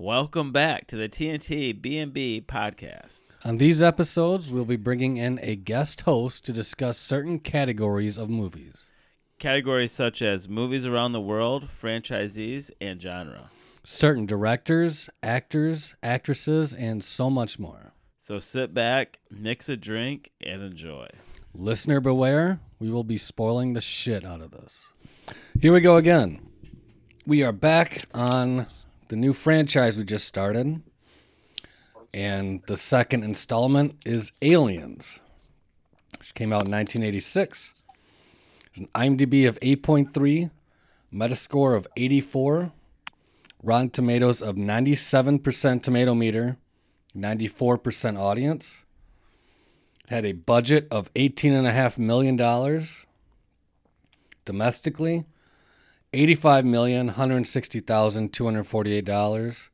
Welcome back to the TNT B&B podcast. On these episodes, we'll be bringing in a guest host to discuss certain categories of movies. Categories such as movies around the world, franchisees, and genre. Certain directors, actors, actresses, and so much more. So sit back, mix a drink, and enjoy. Listener beware, we will be spoiling the shit out of this. Here we go again. We are back on the new franchise we just started. And the second installment is Aliens, which came out in 1986. It's an IMDb of 8.3, Metascore of 84, Rotten Tomatoes of 97% tomato meter, 94% audience. It had a budget of $18.5 million domestically eighty-five million one hundred sixty thousand two hundred forty-eight dollars.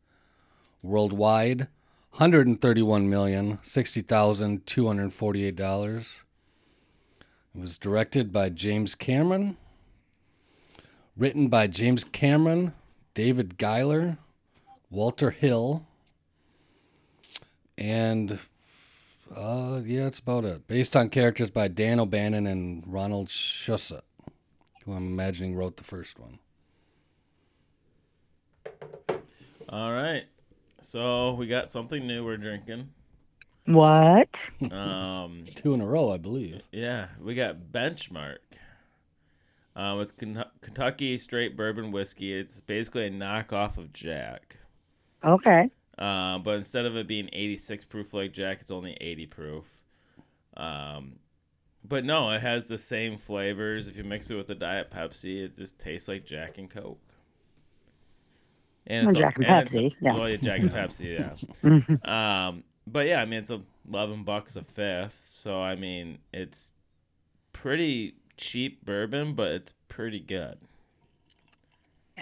Worldwide, hundred and thirty-one million sixty thousand two hundred forty-eight dollars. It was directed by James Cameron. Written by James Cameron, David Giler, Walter Hill, and uh, yeah, that's about it. Based on characters by Dan O'Bannon and Ronald Shusett who I'm imagining wrote the first one. All right. So we got something new we're drinking. What? Um, Two in a row, I believe. yeah, we got Benchmark. Um, it's Ken- Kentucky straight bourbon whiskey. It's basically a knockoff of Jack. Okay. Uh, but instead of it being 86 proof like Jack, it's only 80 proof. Um, but no, it has the same flavors. If you mix it with a Diet Pepsi, it just tastes like Jack and Coke. Well, it's a- Jack and it's- Pepsi, yeah. Well, yeah, Jack and Pepsi, yeah. um, but yeah, I mean, it's eleven bucks a fifth, so I mean, it's pretty cheap bourbon, but it's pretty good.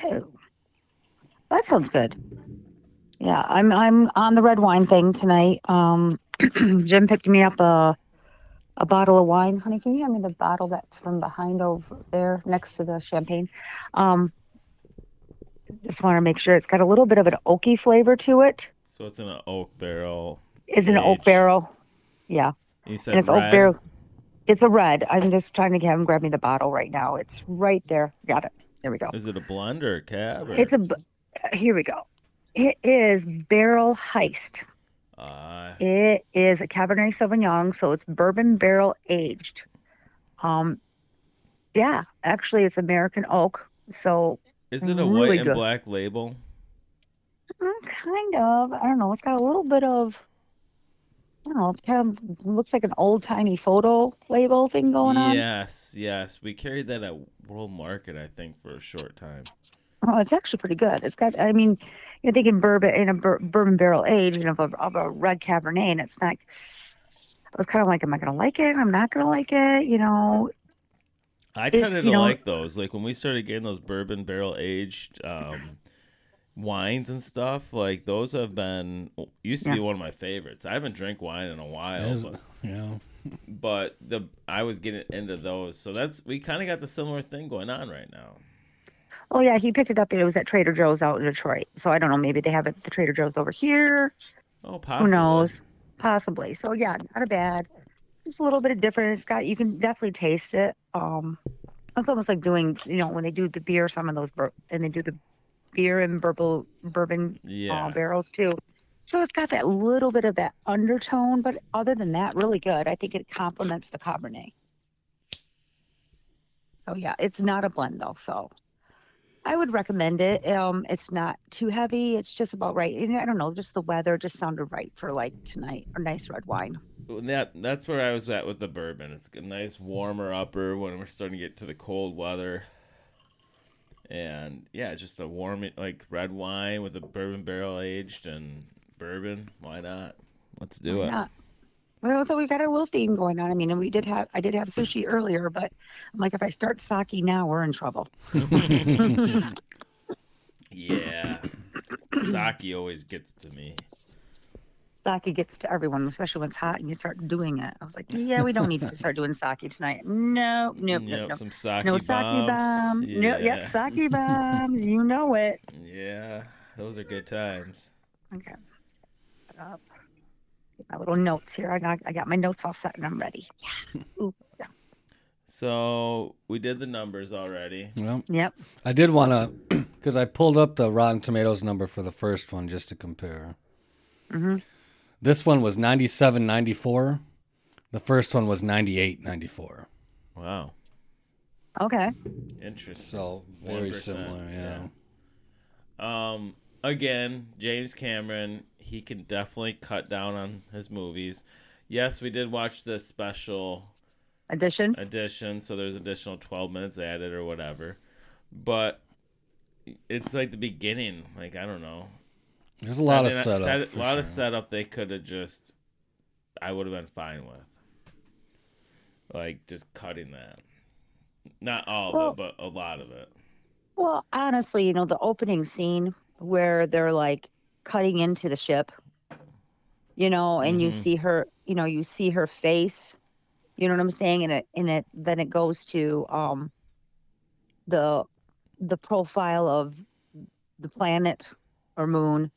Oh, that sounds good. Yeah, I'm I'm on the red wine thing tonight. Um, Jim picked me up a a bottle of wine. Honey, can you hand me the bottle that's from behind over there next to the champagne? Um, just want to make sure it's got a little bit of an oaky flavor to it. So it's in an oak barrel. Is it an oak barrel? Yeah. You said and it's red. oak barrel. It's a red. I'm just trying to have him grab me the bottle right now. It's right there. Got it. There we go. Is it a blend or a cab? Or? It's a. Here we go. It is Barrel Heist. Uh, It is a Cabernet Sauvignon, so it's bourbon barrel aged. Um, yeah, actually, it's American oak. So is it a really white and good. black label? mm, kind of. I don't know. It's got a little bit of. I don't know. It kind of looks like an old timey photo label thing going on. Yes, yes. We carried that at World Market, I think, for a short time. Oh, it's actually pretty good. It's got, I mean, you're thinking bourbon in a bur- bourbon barrel age and of a, of a red Cabernet, and it's not. I was kind of like, am I going to like it? I'm not going to like it. You know, I It's, tended you to know- like those. Like when we started getting those bourbon barrel aged um, wines and stuff, like those have been used to be one of my favorites. I haven't drank wine in a while, Is- but, yeah. but the I was getting into those. So that's we kind of got the similar thing going on right now. Oh yeah, he picked it up. and It was at Trader Joe's out in Detroit. So I don't know. Maybe they have it at the Trader Joe's over here. Oh, possibly. Who knows? Possibly. So yeah, not a bad. Just a little bit of different. It's got you can definitely taste it. Um, it's almost like doing you know when they do the beer, some of those bur- and they do the beer and bourbon bourbon Yeah. uh, barrels too. So it's got that little bit of that undertone, but other than that, really good. I think it complements the Cabernet. So yeah, it's not a blend though. So I would recommend it. Um, it's not too heavy. It's just about right. And I don't know, just the weather just sounded right for like tonight or nice red wine. That that's where I was at with the bourbon. It's a nice warmer upper when we're starting to get to the cold weather. And yeah, it's just a warm like red wine with a bourbon barrel aged and bourbon. Why not? Let's do Why it. not? Well, so we've got a little theme going on. I mean, and we did have I did have sushi earlier, but I'm like, if I start sake now, we're in trouble. Yeah. Sake always gets to me. Sake gets to everyone, especially when it's hot and you start doing it. I was like, yeah, we don't need to start doing sake tonight. No, no, no, no. some sake No bombs. sake bombs. No, Yeah. yep, sake bombs. You know it. Yeah. those are good times. Okay. Up. Get my little notes here. I got I got my notes all set and I'm ready. Yeah. Ooh, yeah. So we did the numbers already. Well, Yep. I did want to, because I pulled up the Rotten Tomatoes number for the first one just to compare. hmm This one was 97.94. The first one was 98.94. Wow, Okay. interesting. So very 1%, similar, yeah. Um, again, James Cameron, he can definitely cut down on his movies. Yes, we did watch the special Addition. edition, so there's additional 12 minutes added or whatever. But it's like the beginning. Like I don't know. There's a lot of Setting up- setup. set- a lot of setup they could have just. I would have been fine with. Like just cutting that. Not all of it, but a lot of it. Well, honestly, you know, the opening scene where they're like cutting into the ship, you know, and you Mhm. see her, you know, you see her face, you know what I'm saying? And it, and it, then it goes to, um, the, the profile of the planet or moon.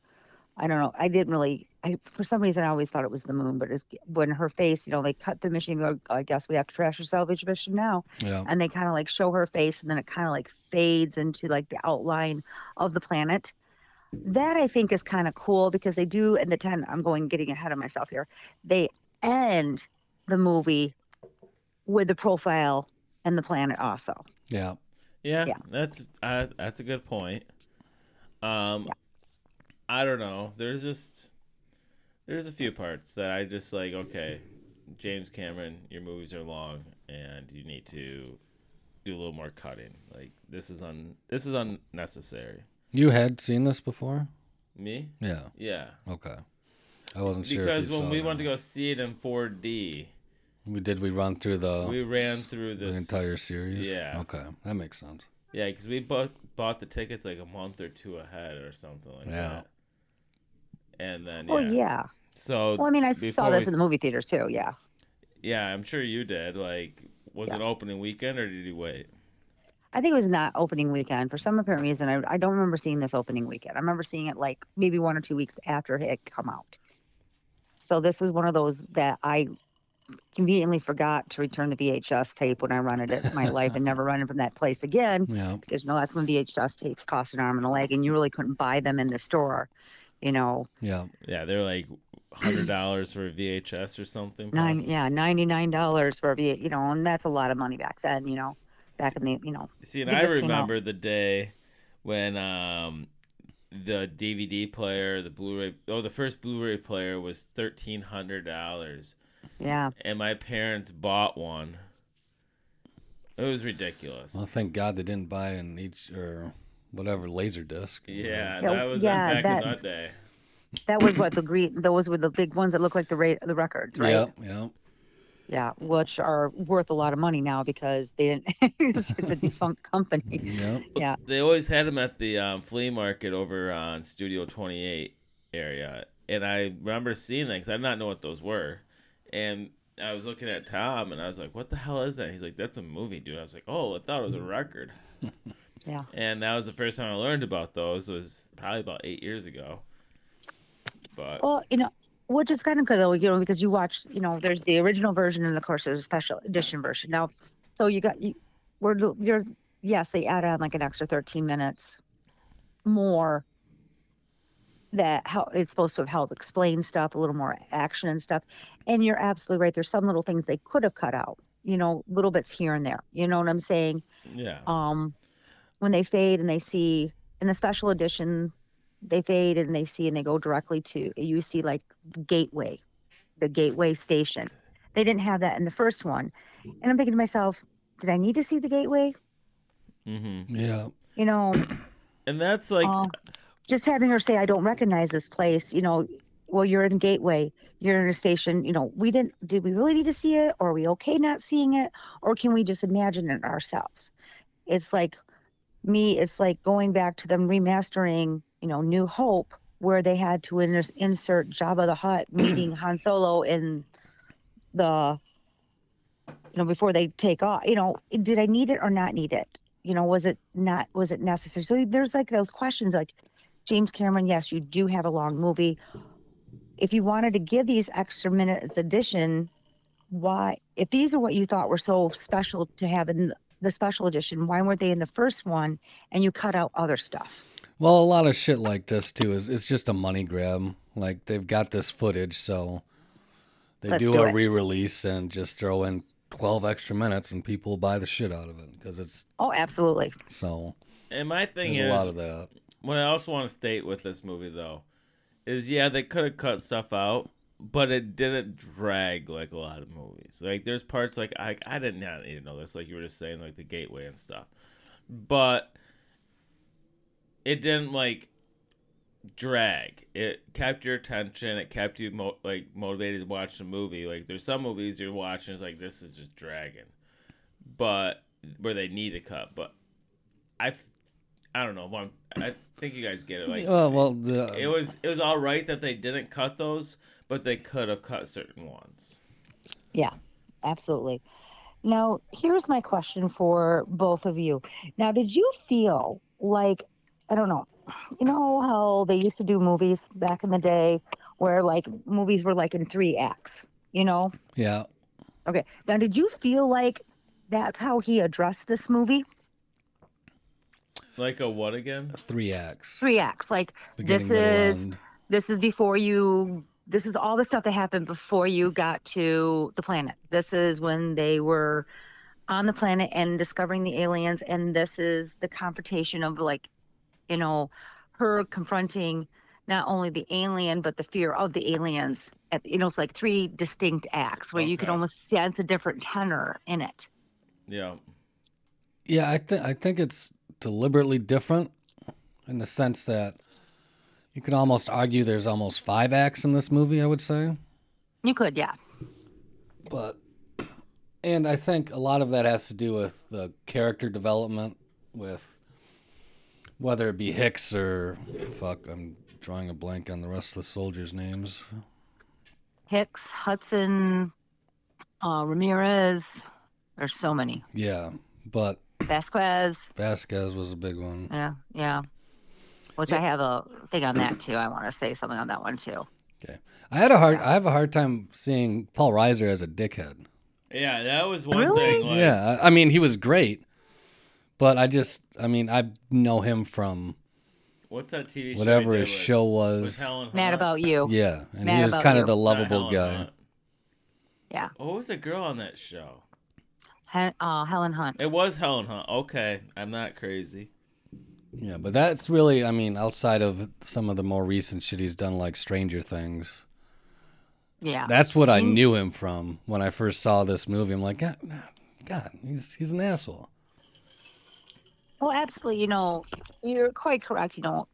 I don't know. I didn't really, I, for some reason, I always thought it was the moon, but it's when her face, you know, they cut the machine, go, I guess we have to trash your salvage mission now Yeah. and they kind of like show her face and then it kind of like fades into like the outline of the planet that i think is kind of cool because they do in the 10 i'm going getting ahead of myself here they end the movie with the profile and the planet also Yeah. Yeah, Yeah. that's uh, that's a good point. Um, I don't know. There's just there's a few parts that I just like. Okay, James Cameron, your movies are long, and you need to do a little more cutting. Like this is un this is unnecessary. You had seen this before? Me? Yeah. Yeah. Okay. I wasn't sure. Because if you when saw we it or went to go see it in 4D, we did we run through the we ran through the entire series. Yeah. Okay, that makes sense. Yeah, because we bought bought the tickets like a month or two ahead or something like Yeah. that. And then oh yeah. yeah So well i mean i saw this we- in the movie theater too yeah yeah, I'm sure you did. Like, was Yeah. it opening weekend or did you wait? I think it was not opening weekend for some apparent reason I, I don't remember seeing this opening weekend i remember seeing it like maybe one or two weeks after it had come out so this was one of those that i conveniently forgot to return the VHS tape when I rented it in my life and never rented from that place again Yeah. because you know that's when VHS tapes cost an arm and a leg and you really couldn't buy them in the store. You know, Yeah. Yeah, they're like hundred dollars for a VHS or something. nine possibly. yeah ninety nine dollars for a V you know, and that's a lot of money back then. You know, back in the you know See, and think I this came out- remember the day when um the DVD player, the Blu-ray, oh, the first Blu-ray player was thirteen hundred dollars, yeah and my parents bought one. It was ridiculous. Well, thank God they didn't buy an each or whatever laser disc. yeah, Yeah, that was yeah, back in that day. that was what the green those were the big ones that looked like the ra- the records right Yeah. Yeah. Yeah which are worth a lot of money now because they didn't it's, it's a defunct company Yeah. yeah They always had them at the um, flea market over on Studio 28 area. And I remember seeing that because I did not know what those were. And I was looking at Tom and I was like, what the hell is that? He's like, that's a movie, dude. I was like, oh, I thought it was a record. yeah And that was the first time I learned about those was probably about eight years ago. But Well, you know, which is kind of good though, you know, because you watch, you know, there's the original version and of course there's a special edition version. Now, so you got you, we're you're yes, they add on like an extra 13 minutes more that how it's supposed to have helped explain stuff, a little more action and stuff. And you're absolutely right. There's some little things they could have cut out, you know, little bits here and there. You know what I'm saying? yeah. um when they fade and they see in the special edition they fade and they see and they go directly to you see like gateway the gateway station. They didn't have that in the first one. And i'm thinking to myself did i need to see the gateway? Mm-hmm. Yeah. you know And that's like, uh, just having her say i don't recognize this place you know well you're in gateway. You're in a station you know we didn't did we really need to see it? Or are we okay not seeing it? Or can we just imagine it ourselves? It's like me it's like going back to them remastering you know new hope where they had to ins- insert jabba the hutt meeting han solo in the you know before they take off you know did i need it or not need it you know was it not was it necessary so there's like those questions like James Cameron, yes, you do have a long movie. If you wanted to give these extra minutes addition, why, if these are what you thought were so special to have in the special edition, why weren't they in the first one and you cut out other stuff? Well, a lot of shit like this too is it's just a money grab. Like they've got this footage, so they Let's do, do a it. re-release and just throw in twelve extra minutes, and people buy the shit out of it because it's Oh, absolutely. so. And my thing There's is, a lot of that. what I also want to state with this movie though, is yeah they could have cut stuff out, but it didn't drag like a lot of movies. Like there's parts like I I did not need to know this, like you were just saying, like the gateway and stuff, but it didn't like drag. It kept your attention. It kept you mo- like motivated to watch the movie. Like there's some movies you're watching, it's like this is just dragging, but where they need to cut. But I, I don't know. I'm, I think you guys get it. Like well, well, the it was it was all right that they didn't cut those, but they could have cut certain ones. Yeah, absolutely. Now, here's my question for both of you. Now, did you feel like, I don't know, you know how they used to do movies back in the day where like movies were like in three acts, you know? yeah, Okay. Now, did you feel like that's how he addressed this movie? Like a what again? three acts. Three acts. Like, beginning, this is end. this is before you this is all the stuff that happened before you got to the planet this is when they were on the planet and discovering the aliens and this is the confrontation of like you know her confronting not only the alien but the fear of the aliens at, you know it's like three distinct acts where you can almost sense a different tenor in it Yeah. Yeah, I think I think it's deliberately different in the sense that you could almost argue there's almost five acts in this movie. I would say. you could yeah but and I think a lot of that has to do with the character development with whether it be Hicks or fuck, I'm drawing a blank on the rest of the soldiers' names. hicks hudson uh, ramirez there's so many Yeah, but vasquez Vasquez was a big one. Yeah, yeah. Which I have a thing on that too. I want to say something on that one too. Okay, I had a hard I have a hard time seeing Paul Reiser as a dickhead. Yeah, that was one Really? thing. Like, yeah, I I mean he was great, but I just I mean I know him from What's that TV show? whatever his show was. Mad about you. Yeah, and Mad he was About kind of the lovable guy. Yeah. What was the girl on that show? Hen- uh, Helen Hunt. It was Helen Hunt. Okay, I'm not crazy. Yeah, but that's really, I mean, outside of some of the more recent shit he's done, like Stranger Things, Yeah. that's what I Mm. knew him from when I first saw this movie. I'm like, God, God he's, he's an asshole. Well, absolutely. You know, you're quite correct. You know,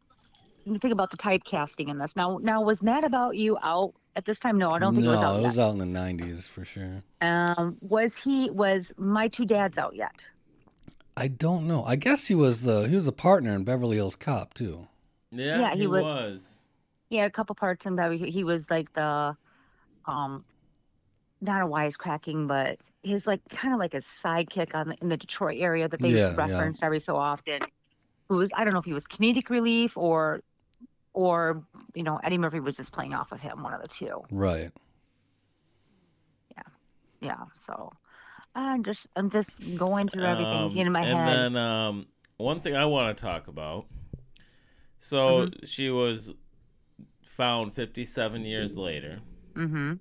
you think about the typecasting in this. Now, now was Mad About You out at this time? No, I don't think no, it was out it yet. was out in the 90s for sure. Um, was he? Was My Two Dads out yet? I don't know. I guess he was the he was a partner in Beverly Hills Cop too. Yeah, Yeah, he, he wa- was. Yeah, a couple parts in Beverly. He was like the, um, not a wisecracking, but he's like kind of like a sidekick on the, in the Detroit area that they Yeah, yeah. referenced every so often. Who was I don't know if he was comedic relief or, or you know Eddie Murphy was just playing off of him, one of the two. Right. Yeah, yeah. so I'm just I'm just going through everything Um, in my and head. And then um, one thing I want to talk about. So Mm-hmm. she was found 57 years later. mm-hmm.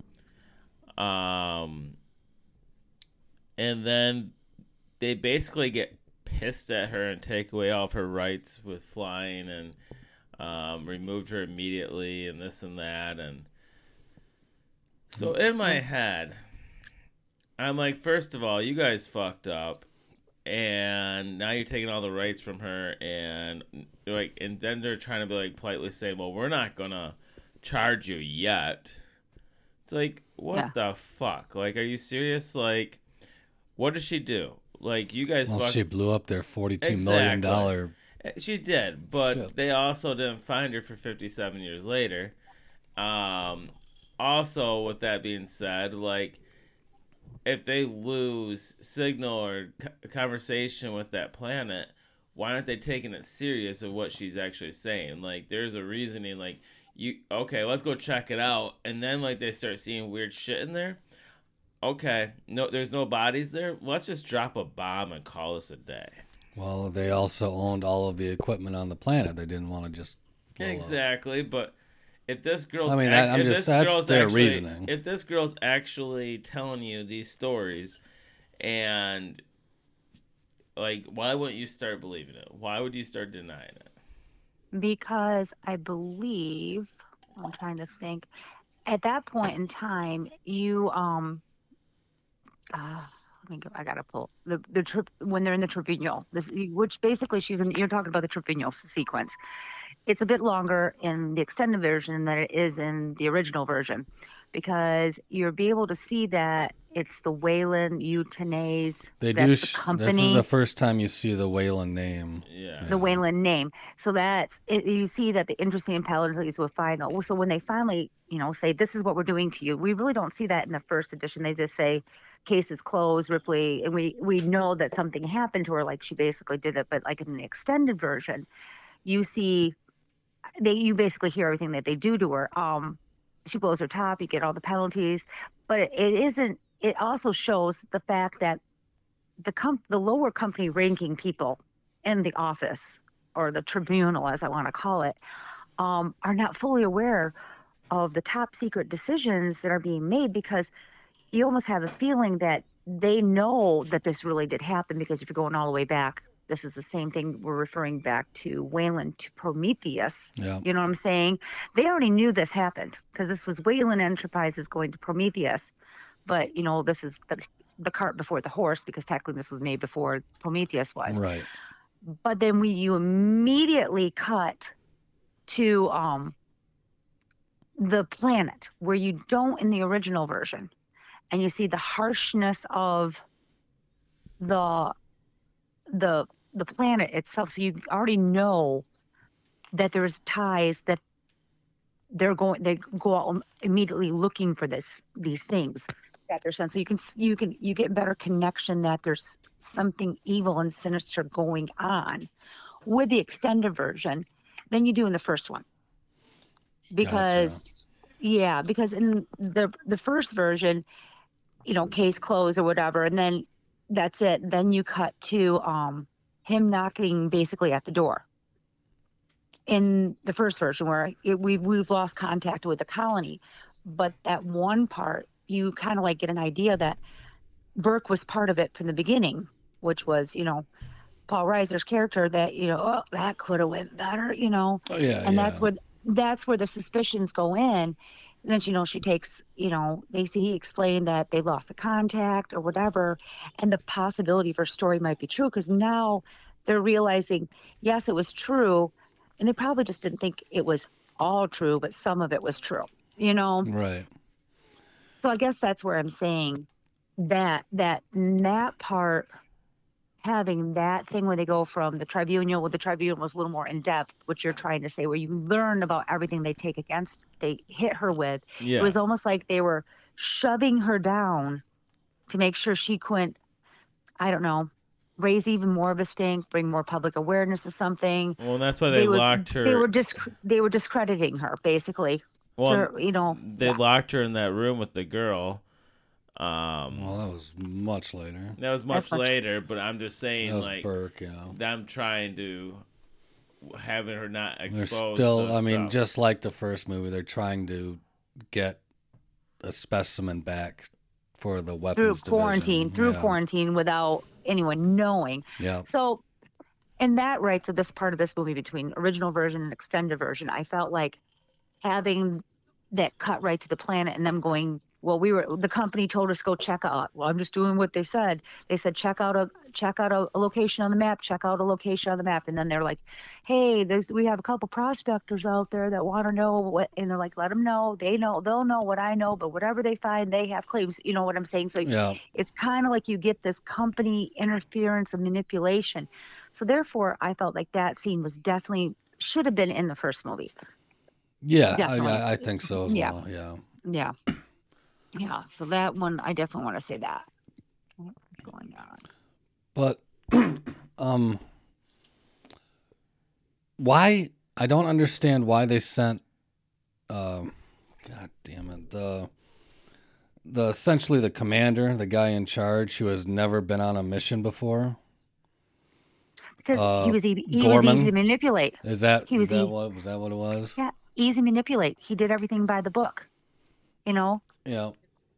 Um, and then they basically get pissed at her and take away all of her rights with flying and um, removed her immediately and this and that. And so in my head i'm like first of all you guys fucked up and now you're taking all the rights from her and like and then they're trying to be like politely saying well we're not gonna charge you yet it's like what Yeah. the fuck like are you serious like what did she do like you guys Well, fucked she blew up their forty-two million Exactly. dollar. Eh, She did, but Shit. they also didn't find her for 57 years later. Um, also, with that being said, like if they lose signal or conversation with that planet, why aren't they taking it serious of what she's actually saying? Like, there's a reasoning. Like, you okay? Let's go check it out, and then like they start seeing weird shit in there. Okay, no, there's no bodies there. Let's just drop a bomb and call this a day. Well, they also owned all of the equipment on the planet. They didn't want to just blow up. Exactly, but if this girl's I mean, ac- I- I'm just- that's their actually- reasoning. If this girl's actually telling you these stories, and like, why wouldn't you start believing it? Why would you start denying it? Because I believe I'm trying to think. At that point in time, you um uh, let me go. I gotta pull the the trip when they're in the tribunal. This which basically she's in. You're talking about the tribunal sequence. It's a bit longer in the extended version than it is in the original version, because you'll be able to see that it's the Weyland-Yutani. They that's do. the company this is the first time you see the Weyland name. Yeah. the Weyland name. So that's it, you see that the interesting penalties were final. So when they finally, you know, say this is what we're doing to you, we really don't see that in the first edition. They just say case is closed, Ripley, and we we know that something happened to her, like she basically did it. But like in the extended version, you see they you basically hear everything that they do to her. Um, she blows her top, you get all the penalties, but it, isn't. It also shows the fact that the com- the lower company ranking people in the office or the tribunal, as I want to call it, um, are not fully aware of the top secret decisions that are being made because you almost have a feeling that they know that this really did happen because if you're going all the way back, this is the same thing we're referring back to Weyland to Prometheus. Yeah. You know what I'm saying? They already knew this happened because this was Weyland Enterprises going to Prometheus. But, you know, this is the, the cart before the horse because technically this was made before Prometheus was Right. but then we you immediately cut to um the planet where you don't in the original version and you see the harshness of the the the planet itself so you already know that there's ties that they're going they go out immediately looking for this these things that their sense so you can you can you get better connection that there's something evil and sinister going on with the extended version than you do in the first one. Because yeah because in the the first version you know case closed or whatever and then that's it. Then you cut to um him knocking basically at the door in the first version where it, we we've lost contact with the colony but that one part you kind of like get an idea that Burke was part of it from the beginning which was you know Paul Reiser's character that you know oh that could have went better you know Oh, yeah. and yeah. that's where that's where the suspicions go in and then you know she takes you know they see he explained that they lost the contact or whatever and the possibility of her story might be true because now they're realizing yes it was true and they probably just didn't think it was all true but some of it was true you know Right. so I guess that's where I'm saying that that that part having that thing where they go from the tribunal, well, the tribunal was a little more in depth, which you're trying to say, where you learn about everything they take against, they hit her with. Yeah. It was almost like they were shoving her down to make sure she couldn't, I don't know, raise even more of a stink, bring more public awareness to something. well, that's why they, were locked her. they were just they were discrediting her basically. well, to, you know, they yeah. locked her in that room with the girl. Um, Well, that was much later. that was much much- later, but I'm just saying, That was like, Burke. Yeah. them trying to having her not They're exposed. still. to I mean, stuff. just like the first movie, they're trying to get a specimen back for the weapons through weapons quarantine, division. through yeah. quarantine without anyone knowing. Yeah. So, in that right, so this part of this movie between original version and extended version, I felt like having that cut right to the planet and them going, well, we were the company told us go check out. Well, I'm just doing what they said. They said check out a check out a, a location on the map, check out a location on the map, and then they're like, hey, there's we have a couple prospectors out there that want to know what, and they're like, let them know. They know they'll know what I know, but whatever they find, they have claims. You know what I'm saying? So Yeah. it's kind of like you get this company interference and manipulation. So therefore, I felt like that scene was definitely should have been in the first movie. Yeah. I, I, think so as Yeah. well. Yeah. Yeah, yeah. So that one, I definitely want to say that. What's going on? But um why I don't understand why they sent um god damn it the the essentially the commander the guy in charge who has never been on a mission before because Uh, he was e- he was easy to manipulate. is that He was that what was that what it was Yeah, easy to manipulate. He did everything by the book. You know, yeah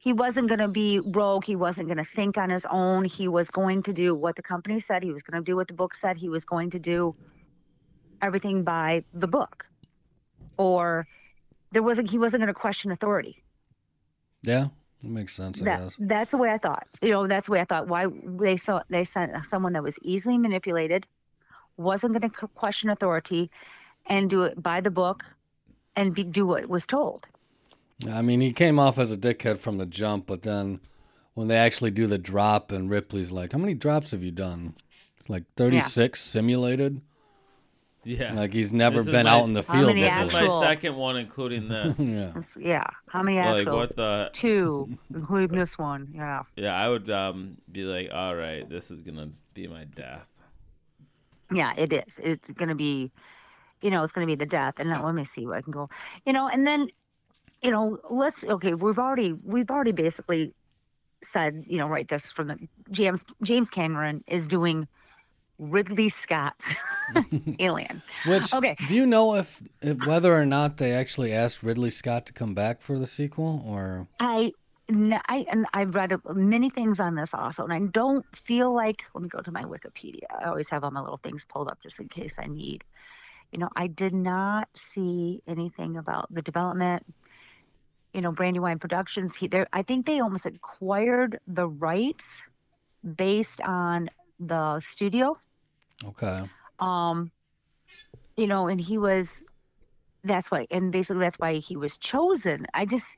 he wasn't going to be rogue. He wasn't going to think on his own. He was going to do what the company said. He was going to do what the book said. He was going to do everything by the book. Or there wasn't he wasn't going to question authority. yeah that makes sense I That guess that's the way I thought. You know, that's the way I thought. Why they saw they sent someone that was easily manipulated, wasn't going to question authority, and do it by the book, and be, do what was told. I mean he came off as a dickhead from the jump but then when they actually do the drop and Ripley's like how many drops have you done it's like 36 simulated Yeah. like he's never This is been my- out in the How field many this before. is my second one, including this. yeah yeah. How many Like actual? what the? Two, including this one. Yeah. Yeah, I would um be like, all right, this is gonna be my death. Yeah, it is. It's going to be, you know, it's going to be the death. And now let me see what I can go, you know, and then, you know, let's, okay, we've already, we've already basically said, you know, right, this from the James, James Cameron is doing Ridley Scott's Alien. Which Okay. do you know if, if whether or not they actually asked Ridley Scott to come back for the sequel or I, I and I've read many things on this also, and I don't feel like. Let me go to my Wikipedia. I always have all my little things pulled up just in case I need. You know, I did not see anything about the development. You know, Brandywine Productions. He, there, I think they almost acquired the rights based on the studio. okay? Um, you know, and he was. That's why, and basically that's why he was chosen. I just,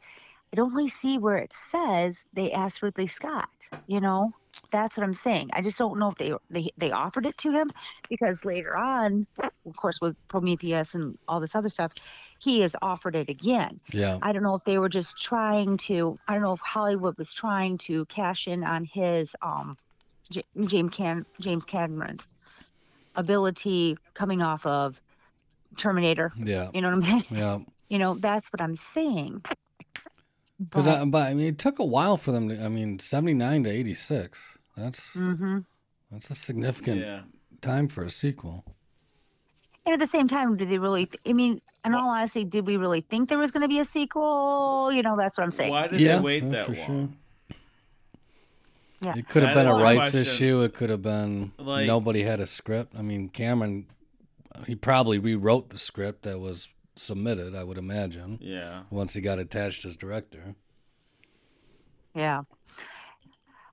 I don't really see where it says they asked Ridley Scott. You know, that's what I'm saying. I just don't know if they they they offered it to him because later on, of course, with Prometheus and all this other stuff, he has offered it again. Yeah, I don't know if they were just trying to. I don't know if Hollywood was trying to cash in on his um, J- James Can James Cameron's ability coming off of Terminator. yeah, You know what I'm saying? yeah. You know that's what I'm saying. Because But- I, but I mean, it took a while for them to. I mean, seventy nine to eighty six. That's Mhm. that's a significant Yeah. time for a sequel. And at the same time, do they really? I mean, in all honesty, did we really think there was going to be a sequel? You know, that's what I'm saying. Why did Yeah, they wait yeah, that for long? sure. Yeah. It could have That been is a the rights question. issue. It could have been Like- nobody had a script. I mean, Cameron, he probably rewrote the script that was submitted. I would imagine Yeah. once he got attached as director. Yeah.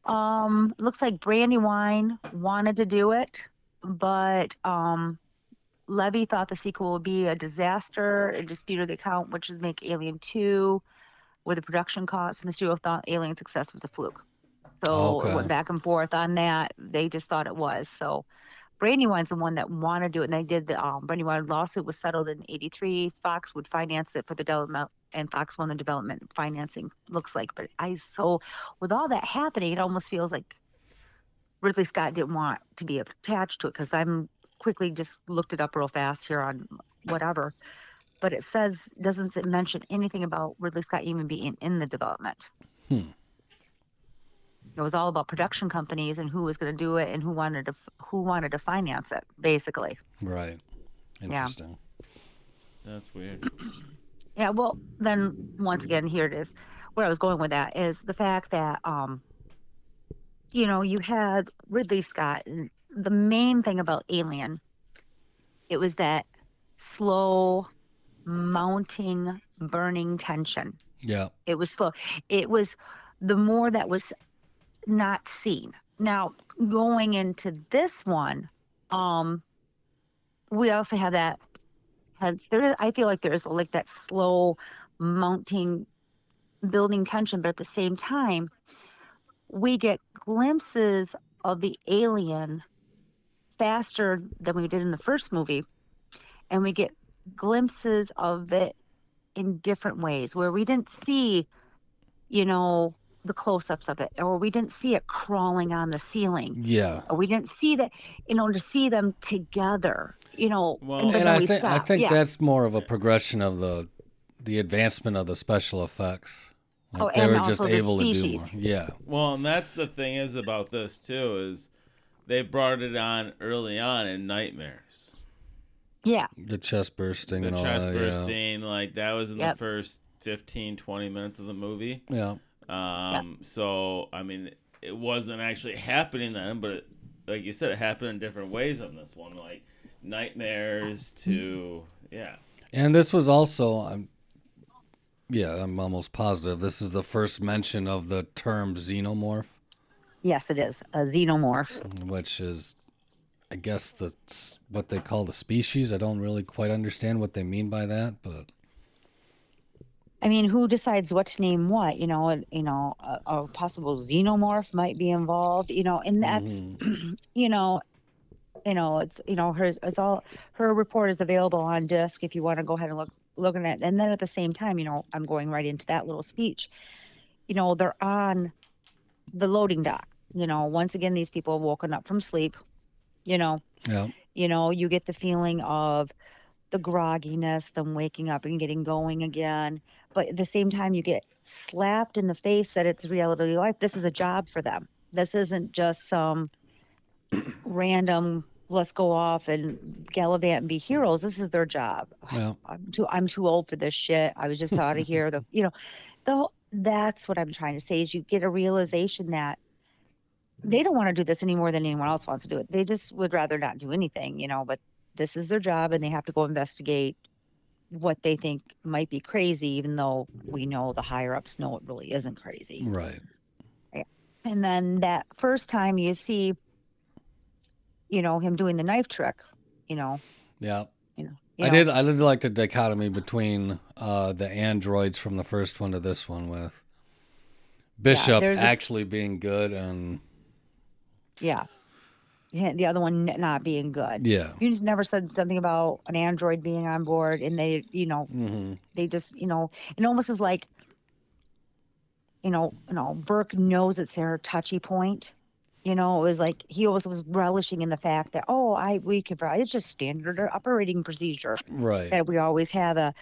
Um, looks like Brandywine wanted to do it, but um, Levy thought the sequel would be a disaster and disputed the account, which would make Alien 2 with the production costs, and the studio thought Alien success was a fluke. So it went back and forth on that. They just thought it was. So Brandywine's the one that wanted to do it, and they did the um, Brandywine lawsuit was settled in '83. Fox would finance it for the development, and Fox won the development financing. Looks like, but I so with all that happening, it almost feels like Ridley Scott didn't want to be attached to it because I'm quickly just looked it up real fast here on whatever, but it says doesn't it mention anything about Ridley Scott even being in the development. Hmm. It was all about production companies and who was going to do it and who wanted to who wanted to finance it, basically. Right. Yeah. Interesting. That's weird. Yeah, well, then once again, here it is. Where I was going with that is the fact that, um, you know, you had Ridley Scott. And the main thing about Alien, it was that slow, mounting, burning tension. Yeah. It was slow. It was the more that was not seen. Now, going into this one, um, we also have that has there is, I feel like there's like that slow mounting building tension, but at the same time, we get glimpses of the alien faster than we did in the first movie. And we get glimpses of it in different ways where we didn't see, you know, the close ups of it, or we didn't see it crawling on the ceiling, Yeah. or we didn't see that, you know, to see them together. you know, Well- and, and then I we think I stop. think yeah. that's more of a progression of the the advancement of the special effects. Like Oh, they and were also just the able to do more. Yeah. Well, and that's the thing is about this too is they brought it on early on in Nightmares. yeah, The chest bursting The and all chest that. Yeah. bursting, like that was in Yep. the first 15, 20 minutes of the movie. yeah. Um, so I mean, it wasn't actually happening then, but it, like you said, it happened in different ways on this one, like nightmares to yeah. And this was also, I'm, yeah, I'm almost positive. This is the first mention of the term xenomorph, yes, it is a xenomorph. which is, I guess, the what they call the species. I don't really quite understand what they mean by that, but I mean, who decides what to name what? You know, and, you know, a, a possible xenomorph might be involved. You know, and that's, Mm-hmm. you know, you know, it's you know, her it's all her report is available on disc if you want to go ahead and look looking at. it. And then at the same time, you know, I'm going right into that little speech. You know, they're on the loading dock. You know, once again, these people have woken up from sleep. You know, yeah, you know you get the feeling of the grogginess them waking up and getting going again but at the same time you get slapped in the face that it's reality life. This is a job for them. This isn't just some random let's go off and gallivant and be heroes. This is their job. Yeah, i'm too i'm too old for this shit. I was just out of here. The you know the that's what i'm trying to say is you get a realization that they don't want to do this any more than anyone else wants to do it they just would rather not do anything you know but this is their job and they have to go investigate what they think might be crazy even though we know the higher ups know it really isn't crazy right. and then that first time you see you know him doing the knife trick you know Yeah. you know you I know, did. I did like the dichotomy between uh, the androids from the first one to this one, with Bishop a- actually being good and yeah. Yeah, the other one not being good. Yeah, you just never said something about an android being on board and they you know hmm they just you know it almost is like you know you know burke knows it's their touchy point. You know it was like he always was relishing in the fact that oh i we provide it's just standard operating procedure right. that we always have a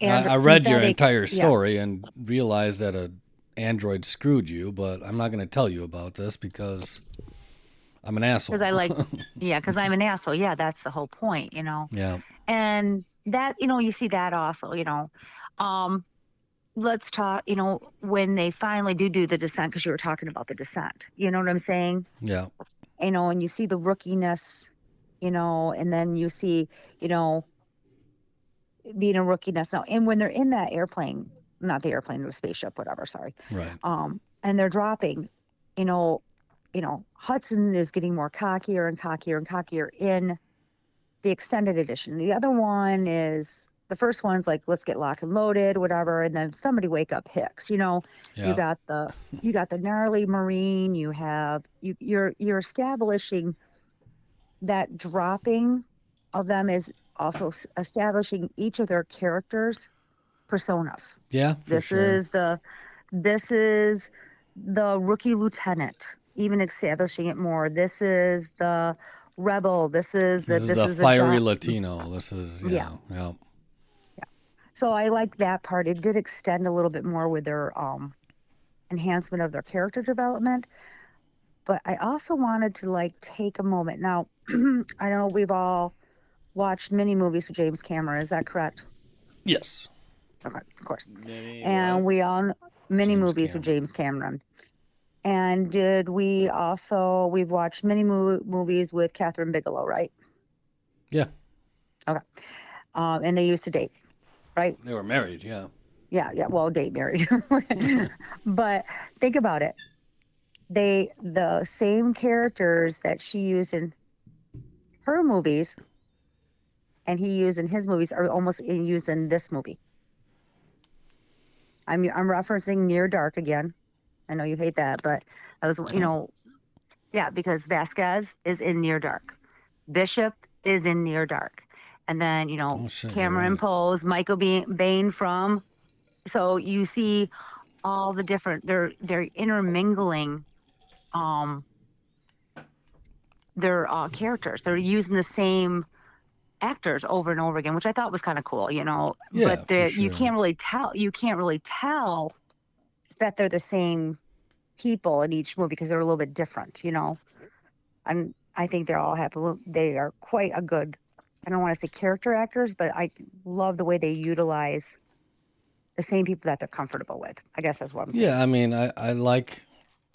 I, I read your entire yeah. story and realized that a android screwed you, but I'm not going to tell you about this because I'm an asshole. because i like yeah because i'm an asshole. Yeah that's the whole point you know? Yeah, and that you know you see that also you know? Um let's talk you know when they finally do do the descent because you were talking about the descent you know what i'm saying? Yeah, you know and you see the rookiness you know and then you see you know being a rookiness. Now and when they're in that airplane not the airplane the spaceship whatever sorry. Right. um and they're dropping you know you know hudson is getting more cockier and cockier and cockier in the extended edition the other one is the first one's like let's get locked and loaded whatever and then somebody wake up hicks you know Yeah, you got the you got the gnarly marine you have you you're you're establishing that dropping of them is also establishing each of their characters personas yeah. this sure. is the this is the rookie lieutenant even establishing it more. This is the rebel. This is the this, this, is the is fiery job- Latino. This is yeah, Yeah. yeah, so i like that part. It did extend a little bit more with their um enhancement of their character development. But i also wanted to like take a moment. Now i know we've all watched mini movies with james cameron. Is that correct? Yes, okay of course. Many, and what? we all many James movies with James Cameron. And did we also we've watched many mo- movies with Kathryn Bigelow, right? yeah. Okay. Um, and they used to date, right? They were married. Yeah, Yeah, yeah. Well, date married, but think about it. They the same characters that she used in her movies, and he used in his movies are almost in, used in this movie. I'm I'm referencing Near Dark again. I know you hate that, but I was you know, yeah, because Vasquez is in Near Dark, Bishop is in Near Dark, and then you know Oh, shit, Cameron right. Poe's Michael Ba- Bain from. So you see all the different they're they're intermingling um their uh, characters. They're using the same actors over and over again, which I thought was kind of cool, you know. Yeah, but they're- for you can't really tell. You can't really tell that they're the same people in each movie because they're a little bit different, you know. And I think they all have a little, they are quite a good. I don't want to say character actors, but I love the way they utilize the same people that they're comfortable with. I guess that's what I'm saying. Yeah, I mean, I, I like,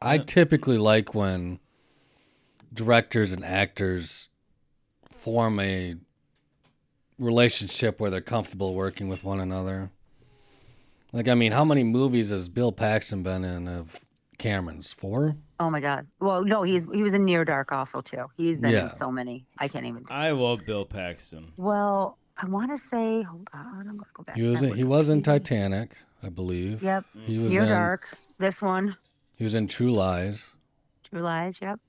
I Yeah. typically like when directors and actors form a relationship where they're comfortable working with one another. Like, I mean, how many movies has Bill Paxton been in of Cameron's? Four? Oh my god. Well, no, he's he was in Near Dark also too. He's been Yeah. in so many. I can't even. I love Bill Paxton. Well, I want to say. Hold on, I'm gonna go back. He was my in, he was in Titanic, I believe. Yep. He was Near in Dark. This one. he was in True Lies. True Lies. Yep.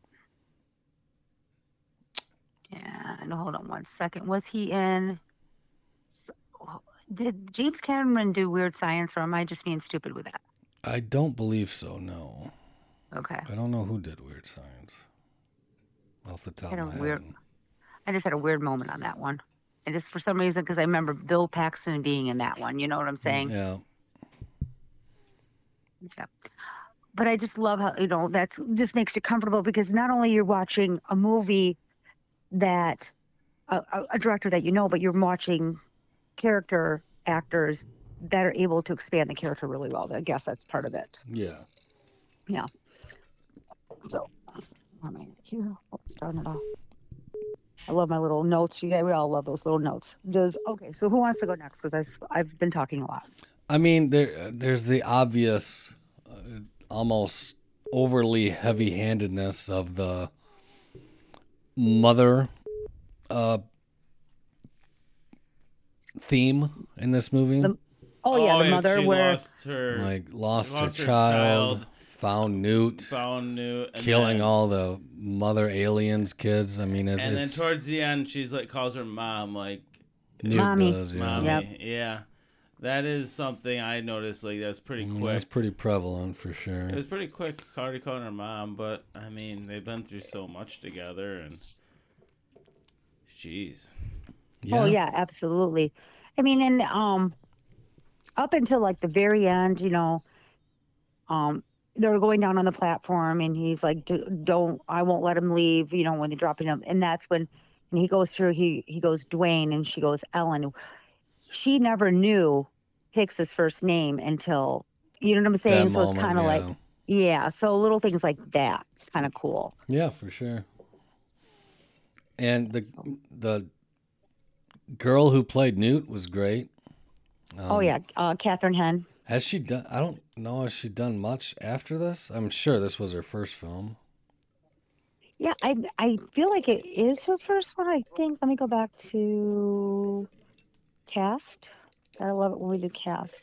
Yeah. And hold on one second. Was he in? s- oh, Did James Cameron do Weird Science, or am I just being stupid with that? I don't believe so. No, Okay. I don't know who did Weird Science. Off the top Had of my weird- head. I just had a weird moment on that one. And just for some reason, because I remember Bill Paxton being in that one. You know what I'm saying? Yeah. Yeah. But I just love how, you know, that's just makes you comfortable because not only you're watching a movie that a, a director that you know, but you're watching character actors that are able to expand the character really well. I guess that's part of it. Yeah. Yeah. So, let me here. It off. I love my little notes. You guys, we all love those little notes. Does okay? So who wants to go next? Because I've been talking a lot. I mean, there there's the obvious, uh, almost overly heavy-handedness of the mother uh, theme in this movie. The- Oh yeah, the oh, mother she where lost her, like lost, lost her, her child, child, found Newt, found Newt, and killing then, all the mother aliens kids. I mean, it's, And then towards the end, she's like calls her mom like Newt Mommy. does. Yeah. mommy. Yep. Yeah, that is something I noticed. Like that's pretty I mean, quick. That's pretty prevalent for sure. It was pretty quick. Already calling her mom, but I mean they've been through so much together, and jeez, Oh yeah, absolutely. I mean, and um, up until like the very end, you know, um, they were going down on the platform, and he's like, "D- "Don't, I won't let him leave." You know, when they're dropping him, and that's when, and he goes through. He he goes Dwayne, and she goes Ellen. She never knew Hicks's first name until you know what I'm saying. That so it's kind of like, yeah. yeah. So little things like that, kind of cool. Yeah, for sure. And the the girl who played Newt was great. oh Um, yeah, uh, Catherine Henn. Has she done? I don't know. Has she done much after this? I'm sure this was her first film. Yeah, I I feel like it is her first one. I think. Let me go back to cast. I love it when we do cast.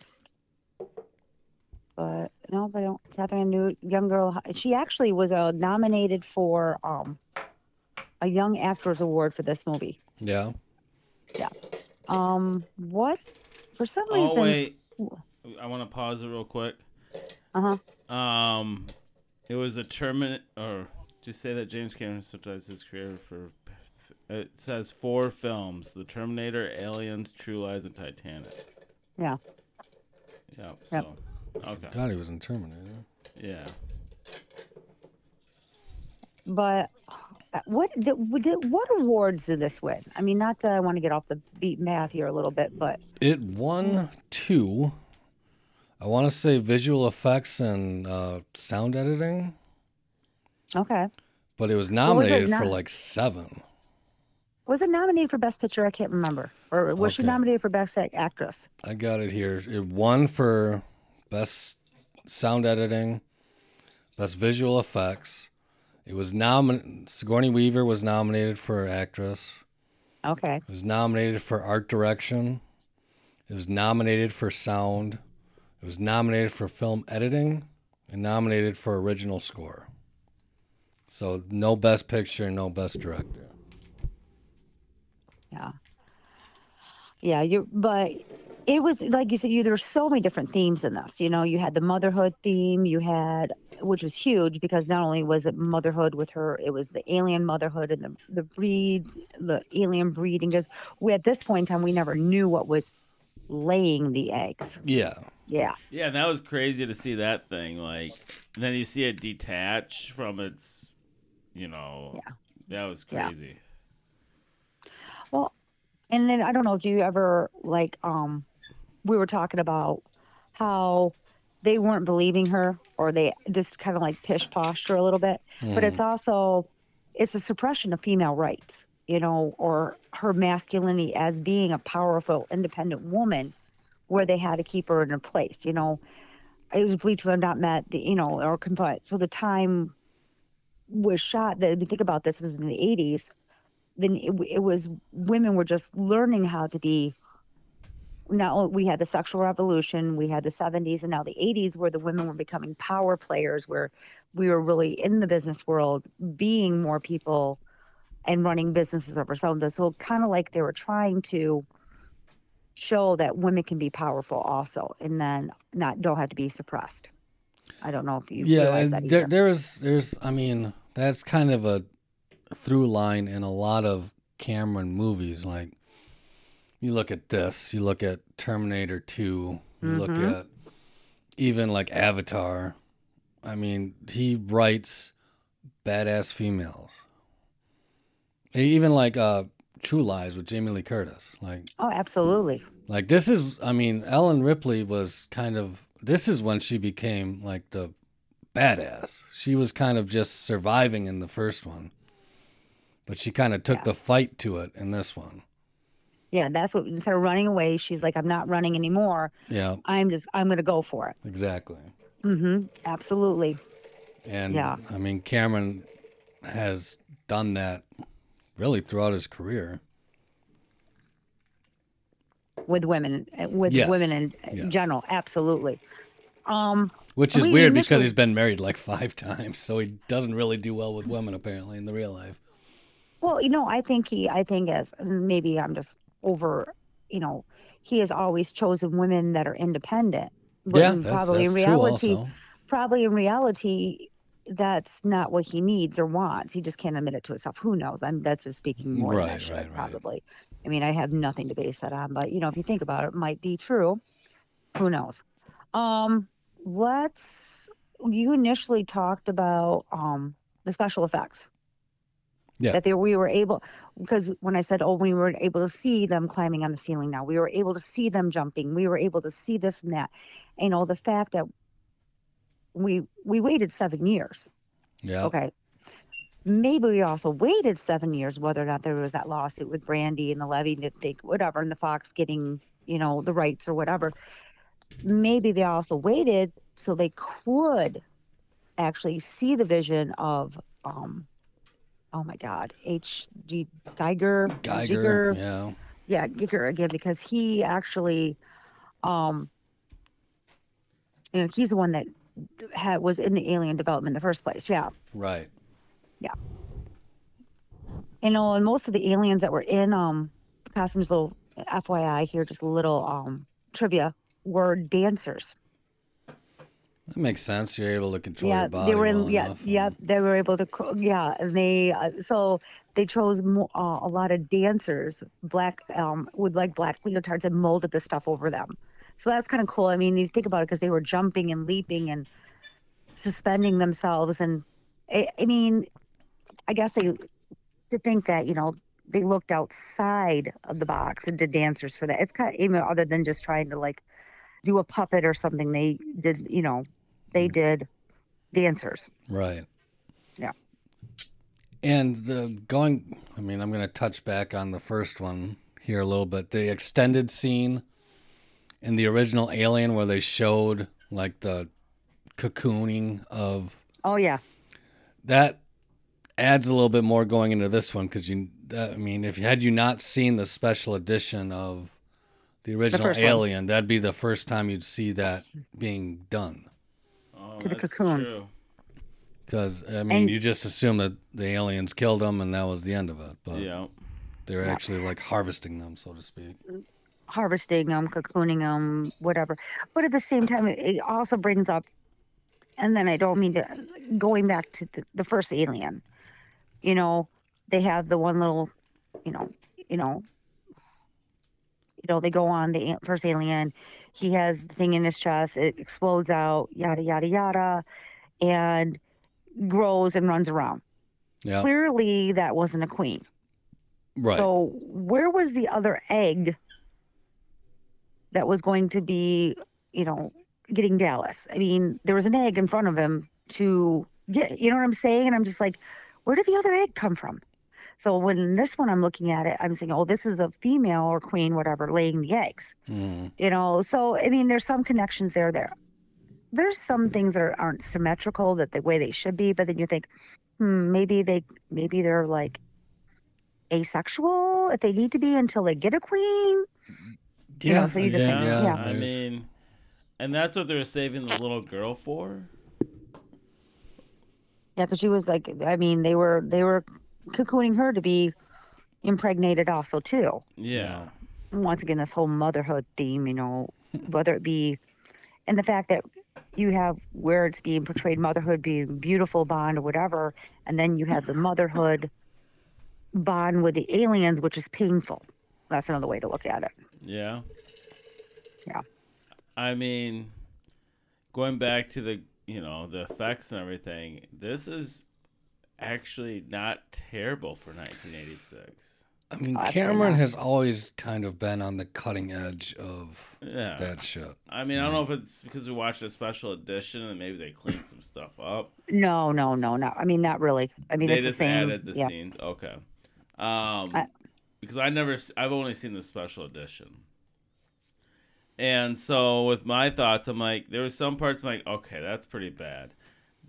But no, but I don't. Catherine Newt, young girl. She actually was uh, nominated for um a Young Actors Award for this movie. Yeah. Um, what? For some oh reason. wait, I want to pause it real quick. Uh huh. Um, it was the Terminator. Or to say that James Cameron subsidized his career for. It says four films: The Terminator, Aliens, True Lies, and Titanic. Yeah. Yep. So, okay. God, he was in Terminator. Yeah. But uh, what did, did what awards did this win? I mean, not that I want to get off the beat math here a little bit, but It won two. I want to say visual effects and uh, sound editing, okay. but it was was it nominated for like seven. Was it nominated for Best Picture? I can't remember. Or was she nominated for Best Actress? I got it here. It won for best sound editing, best visual effects. It was nominated. Sigourney Weaver was nominated for actress. Okay. It was nominated for art direction. It was nominated for sound. It was nominated for film editing and nominated for original score. So no best picture, no best director. Yeah. Yeah, you but it was like you said you there's so many different themes in this you know you had the motherhood theme you had which was huge because not only was it motherhood with her it was the alien motherhood and the the breeds the alien breeding just we at this point in time we never knew what was laying the eggs Yeah. yeah Yeah, and that was crazy to see that thing. Like, and then you see it detach from its, you know. Yeah. That was Yeah. crazy. well and then i don't know if you ever like um we were talking about how they weren't believing her or they just kind of like pish poshed her a little bit. But it's hmm. also it's a suppression of female rights you know or her masculinity as being a powerful independent woman where they had to keep her in a place you know. It was believed to have not met the you know or so the time was shot that think about this was in the 80s then it, it was women were just learning how to be only we had the sexual revolution we had the 70s and now the 80s where the women were becoming power players where we were really in the business world being more people and running businesses of ourselves so kind of like they were trying to show that women can be powerful also and then not don't have to be suppressed i don't know if you Yeah, realize that and there, there's, there's, I mean, that's kind of a through line in a lot of Cameron movies. Like, you look at this, you look at Terminator 2, you look Mhm. at even like Avatar. I mean, he writes badass females. Even like uh, True Lies with Jamie Lee Curtis. Like, oh absolutely like this is, I mean, Ellen Ripley was kind of. This is when she became like the badass. She was kind of just surviving in the first one, but she kind of took Yeah. the fight to it in this one. Yeah that's what instead of running away she's like i'm not running anymore Yeah, i'm just i'm gonna go for it exactly. mm-hmm absolutely And Yeah. I mean, Cameron has done that really throughout his career. with women uh, with Yes, women in in yes. general absolutely um Which is We weird because he's been married like five times, so he doesn't really do well with women apparently in the real life. well you know i think he i think as maybe i'm just over you know he has always chosen women that are independent. But yeah, in- that's, probably that's in reality probably in reality that's not what he needs or wants. He just can't admit it to himself. Who knows? I'm that's just speaking more than i Right, should right, right. probably. I mean i have nothing to base that on but you know if you think about it, it might be true. Who knows? Um let's you initially talked about um the special effects Yeah. that they we were able because when i said oh we were able to see them climbing on the ceiling now we were able to see them jumping we were able to see this and that you know the fact that we we waited seven years Yeah. okay maybe we also waited seven years whether or not there was that lawsuit with brandy and the levy think whatever and the fox getting you know the rights or whatever maybe they also waited so they could actually see the vision of um oh my god hg geiger Geiger. Giger, Yeah. yeah Giger again because he actually um you know he's the one that had was in the alien development in the first place yeah Right. Yeah. You know and most of the aliens that were in um costumes little fyi here just a little um trivia were dancers That makes sense. You're able to control yeah your body. they were in well yeah yeah they were able to yeah and they uh, so they chose mo- uh, a lot of dancers black um with like black leotards and molded the stuff over them so that's kind of cool i mean you think about it because they were jumping and leaping and suspending themselves and I, I mean i guess they to think that you know they looked outside of the box and did dancers for that it's kind of know other than just trying to like do a puppet or something they did you know they mm. did dancers Right. Yeah. And the going, I mean, I'm going to touch back on the first one here a little bit. The extended scene in the original Alien where they showed like the cocooning of oh yeah that adds a little bit more going into this one because you, that, I mean, if had you not seen the special edition of the original one. Alien, that'd be the first time you'd see that being done. Oh, To the cocoon. Because I mean, And- you just assume that the aliens killed them and that was the end of it, but Yeah. they're Yeah. actually like harvesting them, so to speak. harvesting them, cocooning them, whatever. But at the same time, it- it also brings up, and then I don't mean to, going back to the, the first alien, you know, they have the one little, you know, you know, you know, they go on the first alien. He has the thing in his chest. It explodes out, yada yada yada, and grows and runs around. Yeah. Clearly, that wasn't a queen. Right. So where was the other egg that was going to be, you know, getting Dallas? I mean, there was an egg in front of him to get, you know what I'm saying? And I'm just like, where did the other egg come from? So when this one I'm looking at it, I'm saying, oh, this is a female or queen, whatever, laying the eggs. Mm. You know, so I mean, there's some connections there. There, there's some things that are, aren't symmetrical that the way they should be, but then you think, hmm, maybe they, maybe they're like asexual if they need to be until they get a queen. you know, so you just yeah, think, yeah. I mean, and that's what they're saving the little girl for. Yeah, because she was like, I mean, they were they were cocooning her to be impregnated also too. Yeah. Once again, this whole motherhood theme, you know, whether it be, and the fact that you have where it's being portrayed motherhood being beautiful bond or whatever, and then you have the motherhood bond with the aliens, which is painful. That's another way to look at it. Yeah. Yeah. I mean, going back to the you know the effects and everything, this is actually not terrible for 1986. I mean, absolutely Cameron not. has always kind of been on the cutting edge of Yeah. that shit. I mean, I don't know if it's because we watched a special edition and maybe they cleaned some stuff up. No, no, no, no. I mean, not really. I mean, they it's the just same. added the yeah. scenes. Okay. Um, I- because I never, s- I've only seen the special edition. And so with my thoughts, I'm like, there were some parts I'm like, okay, that's pretty bad.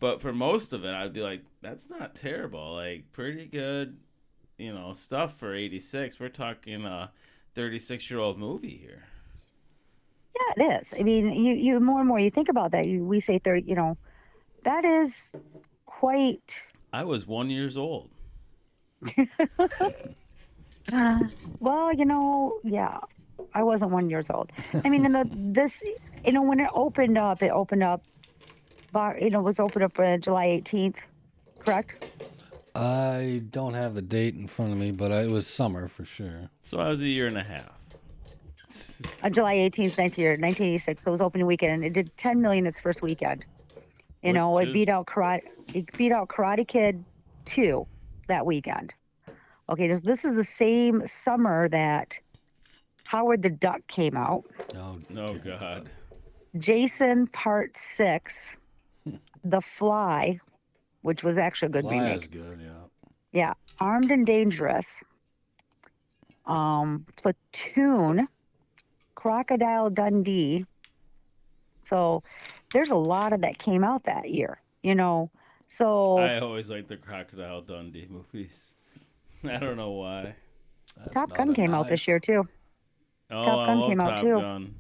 But for most of it, I'd be like, that's not terrible. Like, pretty good, you know, stuff for 86. We're talking a 36 year old movie here. Yeah, it is. I mean, you, you more and more you think about that. You, we say thirty. You know, that is quite. I was one years old. Uh, well, you know, yeah, I wasn't one years old. I mean, in the this, you know, when it opened up, it opened up. Bar, you know, it was opened up uh, July eighteenth, correct? I don't have the date in front of me, but I, it was summer for sure. So I was a year and a half. On July eighteenth, 1986, So it was opening weekend, and it did ten million its first weekend. You Which know, it is- beat out karate. It beat out Karate Kid two that weekend. Okay, this, this is the same summer that Howard the Duck came out. Oh, Oh, God. Jason Part Six, The Fly, which was actually a good Fly remake. is good, yeah. Yeah, Armed and Dangerous, um, Platoon, Crocodile Dundee. So there's a lot of that came out that year, you know. So I always like the Crocodile Dundee movies. I don't know why. That's Top Gun a came out this year too. Oh, Top I Gun love came out too. Gun.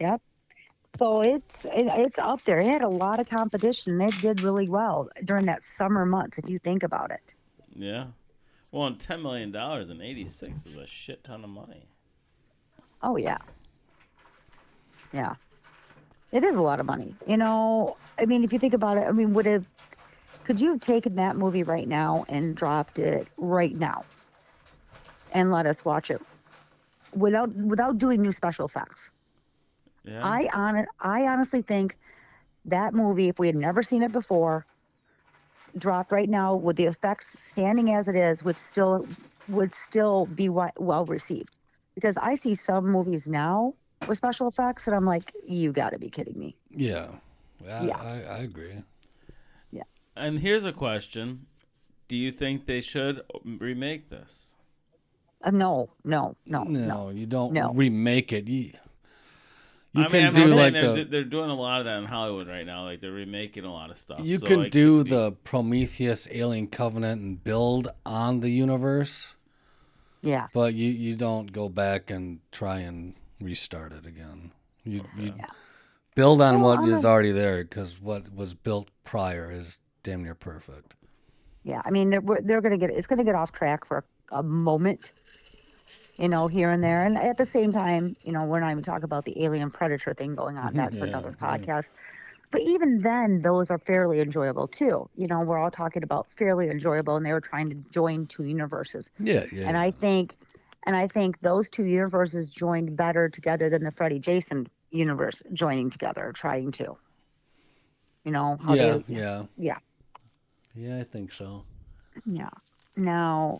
Yep. So it's it, it's up there. It had a lot of competition. It did really well during that summer months, if you think about it. Yeah. Well, and $10 million in 86 is a shit ton of money. Oh yeah. Yeah. It is a lot of money. You know, I mean, if you think about it, I mean, would have could you have taken that movie right now and dropped it right now and let us watch it without without doing new special effects? Yeah. I on I honestly think that movie, if we had never seen it before, dropped right now with the effects standing as it is, would still would still be well received. Because I see some movies now with special effects, and I'm like, you got to be kidding me. Yeah. I, Yeah. I, I agree. Yeah. And here's a question Do you think they should remake this? Uh, no, no, no, No, no. you don't No. remake it. You, you I can mean, I'm do like they're, the they're doing a lot of that in Hollywood right now. Like they're remaking a lot of stuff. you so can it do could be- the Prometheus Alien Covenant and build on the universe, Yeah, but you you don't go back and try and restart it again. You you Yeah. build on Well, what I'm is a- already there because what was built prior is damn near perfect. yeah. I mean, they're we're- they're gonna get it's gonna get off track for a, a moment, you know, here and there. And at the same time, you know, we're not even talking about the alien predator thing going on. That's mm-hmm. Yeah, another right. podcast. But even then, those are fairly enjoyable too. You know, we're all talking about fairly enjoyable, and they were trying to join two universes. Yeah, yeah. And I think, and I think those two universes joined better together than the Freddy Jason universe joining together, trying to. You know yeah, they, yeah, yeah, yeah. I think so. yeah. Now,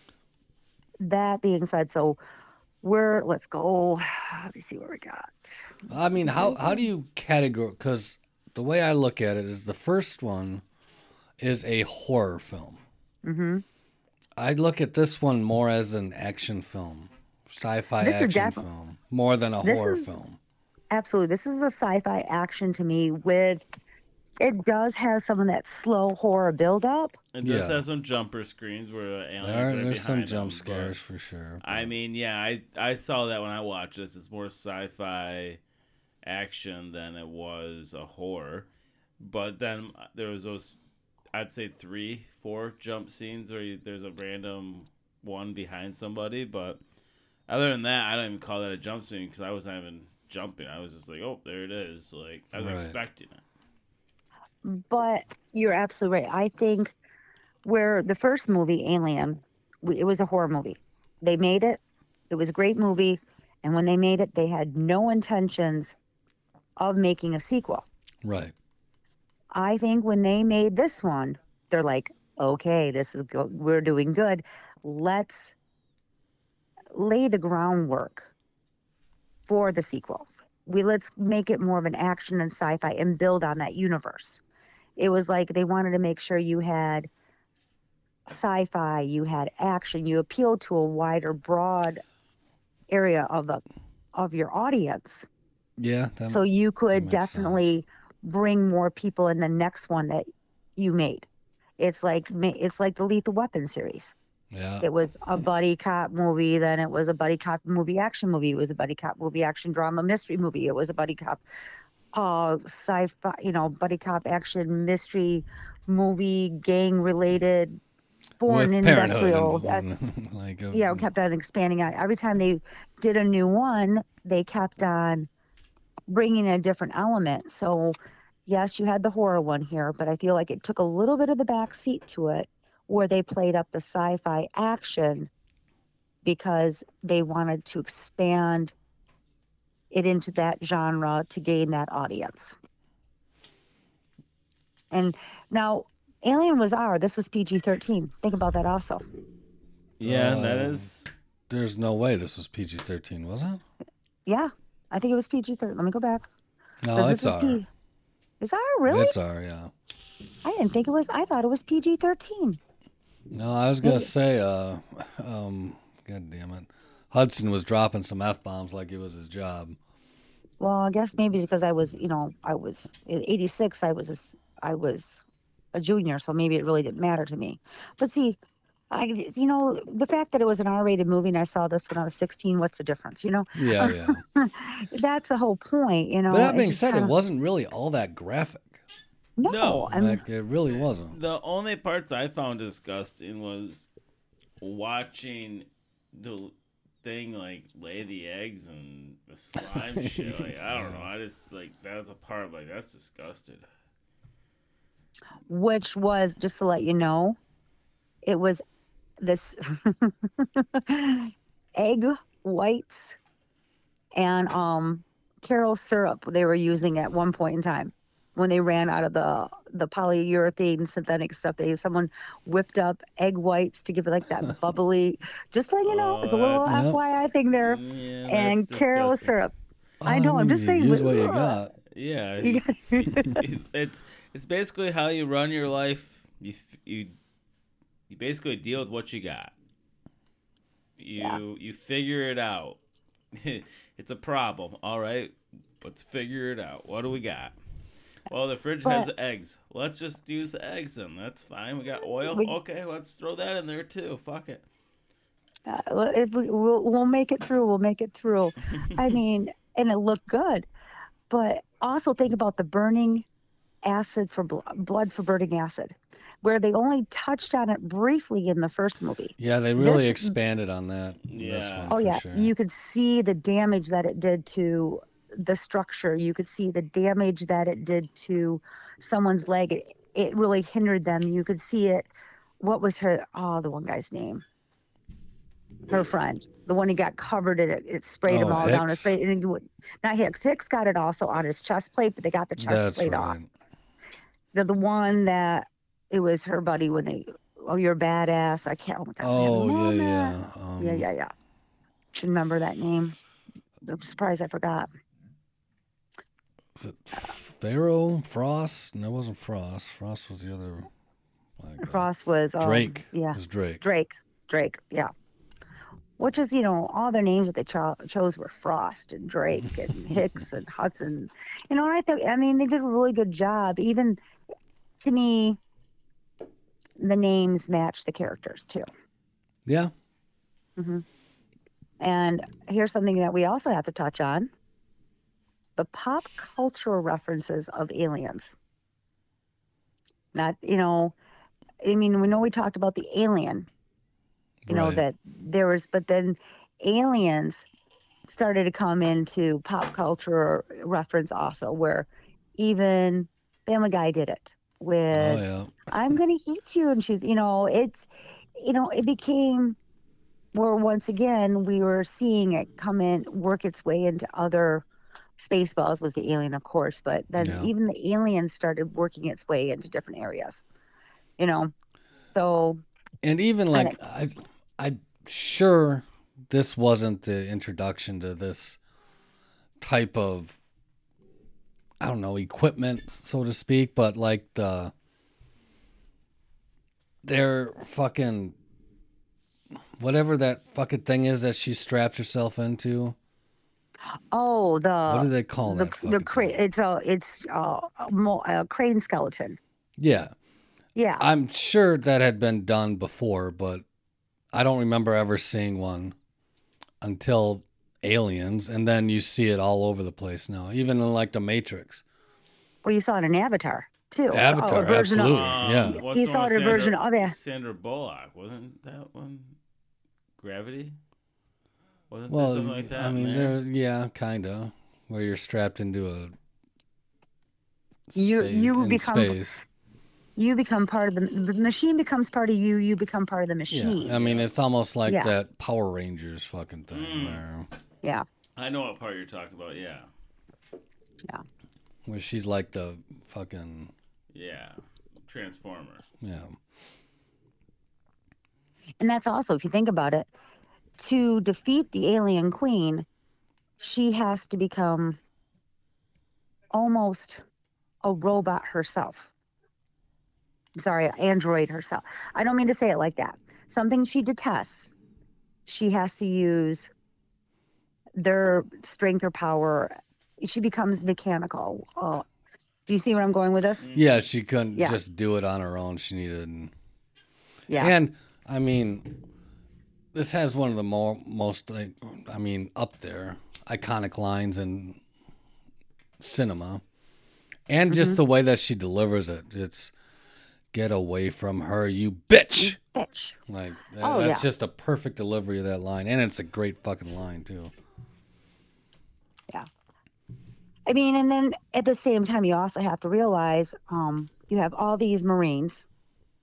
that being said, so we're let's go. Let me see what we got. I mean, how how do you categorize? Because the way I look at it is the first one is a horror film. mm-hmm I look at this one more as an action film, sci-fi This action defi- film, more than a This horror is- film. Absolutely, this is a sci-fi action to me. With it does have some of that slow horror buildup. It does Yeah. have some jumper screens where the aliens There, right there's some behind jump them, but- scares for sure. I but- mean, yeah, I I saw that when I watched this. It's more sci-fi action than it was a horror. But then uh, there was those, I'd say three, four jump scenes where you, there's a random one behind somebody. But other than that, I don't even call that a jump scene because I wasn't even jumping. I was just like, oh, there it is. Like I was Right. expecting it. But you're absolutely right. I think where the first movie, Alien, it was a horror movie. They made it. It was a great movie, and when they made it, they had no intentions of making a sequel. right. I think when they made this one, they're like, okay, this is go- we're doing good. Let's lay the groundwork for the sequels. We let's make it more of an action and sci-fi and build on that universe. It was like they wanted to make sure you had sci-fi, you had action, you appealed to a wider, broad area of the of your audience Yeah. That, so you could makes sense. definitely bring more people in the next one that you made it's like it's like the lethal weapon series yeah. it was a buddy cop movie then it was a buddy cop movie action movie it was a buddy cop movie action drama mystery movie it was a buddy cop uh sci-fi you know buddy cop action mystery movie gang related foreign With industrials as- like uh, yeah, kept on expanding on. Every time they did a new one, they kept on bringing in a different element. So, yes, you had the horror one here, but I feel like it took a little bit of the back seat to it, where they played up the sci-fi action because they wanted to expand it into that genre to gain that audience. And now, Alien was R. This was PG thirteen. Think about that also. Yeah, that Um, is. There's no way this was PG 13, was it? Yeah, I think it was PG thirteen. Let me go back. No, 'Cause it's this is R. P. Is R really? It's R, yeah. I didn't think it was. I thought it was PG thirteen. No, I was gonna say, uh, um, god damn it, Hudson was dropping some f bombs like it was his job. Well, I guess maybe because I was, you know, I was in '86. I was, a s I was a junior, so maybe it really didn't matter to me. But see, I, you know, the fact that it was an R-rated movie and I saw this when I was 16. What's the difference? You know, Yeah, yeah. that's the whole point. You know. but that It being just said, it kinda- wasn't really all that graphic. no. No. I'm, Like it really wasn't. The only parts I found disgusting was watching the thing like lay the eggs and the slime shit. Like I don't know. I just like that's a part like that's disgusting. which was just to let you know, it was this egg whites and um Karo syrup they were using at one point in time when they ran out of the the polyurethane synthetic stuff. They someone whipped up egg whites to give it like that bubbly. Just so you know, it's a Oh, little that's- FYI thing there. Yeah, and that's Karo disgusting. syrup. Oh, I know, I'm just saying, Use what you got. Yeah, you- got- it's it's basically how you run your life. You you you basically deal with what you got. You Yeah. you figure it out. it's a problem, all right. Let's figure it out. What do we got? Well, the fridge has eggs. Let's just use the eggs then. That's fine. We got oil. We- okay, let's throw that in there too. Fuck it. Uh, if we, we'll, we'll make it through. We'll make it through. I mean, and it looked good. But also think about the burning acid for bl- blood for burning acid, where they only touched on it briefly in the first movie. Yeah, they really This- expanded on that. in This Yeah. one, Oh yeah, sure. you could see the damage that it did to the structure. You could see the damage that it did to someone's leg. It, it really hindered them. You could see it. What was her? Oh, the one guy's name. Her friend, the one who got covered in it. It sprayed him Oh, all down his face. And would- not Hicks. Hicks got it also on his chest plate, but they got the chest That's plate off. right. The the one that it was her buddy when they. Oh, you're a badass. I can't. Oh, my God, Oh yeah, yeah. Um, Yeah, yeah, yeah. Should remember that name. I'm surprised I forgot. Was it Ferro Frost? No, it wasn't Frost. Frost was the other. black guy. Frost was um, Drake. Yeah, It was Drake. Drake. Drake. Yeah. Which is, you know, all their names that they cho- chose were Frost and Drake and Hicks and Hudson. You know, and I think, I mean, they did a really good job. Even to me, the names match the characters too. Yeah. And here's something that we also have to touch on the pop cultural references of aliens. Not, you know, I mean, we know we talked about the alien, you know, that there was, but then aliens started to come into pop culture reference also, where even Family Guy did it oh, with Oh yeah. I'm gonna eat you. And she's, you know, it's, you know, it became where once again we were seeing it come in, work its way into other. Spaceballs was the alien, of course, but then Yeah. even the aliens started working its way into different areas. You know, so And even like I, I'm sure this wasn't the introduction to this type of, I don't know, equipment, so to speak, but like the, their fucking, whatever that fucking thing is that she straps herself into. Oh the What do they call the that? the crane. It's a it's uh, a, a, a crane skeleton. Yeah. Yeah, I'm sure that had been done before, but I don't remember ever seeing one until Aliens, and then you see it all over the place now, even in like the Matrix. well, you saw it in Avatar too. Oh, Avatar, a version absolutely. Of, Yeah. Y- you saw one it a with version of it. Sandra Bullock wasn't that one? Gravity. Wasn't Well, there something like that? I mean, man? there, yeah, kind of, where you're strapped into a. You- you in become- space. You become part of the the machine becomes part of you. You become part of the machine. Yeah, I mean, it's almost like Yeah. that Power Rangers fucking thing, Mm. where, yeah. I know what part you're talking about. Yeah, yeah, where she's like the fucking yeah. Transformer. yeah. And that's also, if you think about it, to defeat the alien queen, she has to become almost a robot herself. I'm sorry, android herself. I don't mean to say it like that. Something she detests, she has to use their strength or power. She becomes mechanical. Uh, do you see where I'm going with this? Yeah, she couldn't Yeah. just do it on her own. She needed. Yeah. And I mean, this has one of the more most like, I mean, up there iconic lines in cinema, and just Mm-hmm. the way that she delivers it. It's get away from her, you bitch. Bitch. Like that- Oh, that's yeah. just a perfect delivery of that line, and it's a great fucking line too. Yeah, I mean, and then at the same time, you also have to realize um, you have all these Marines.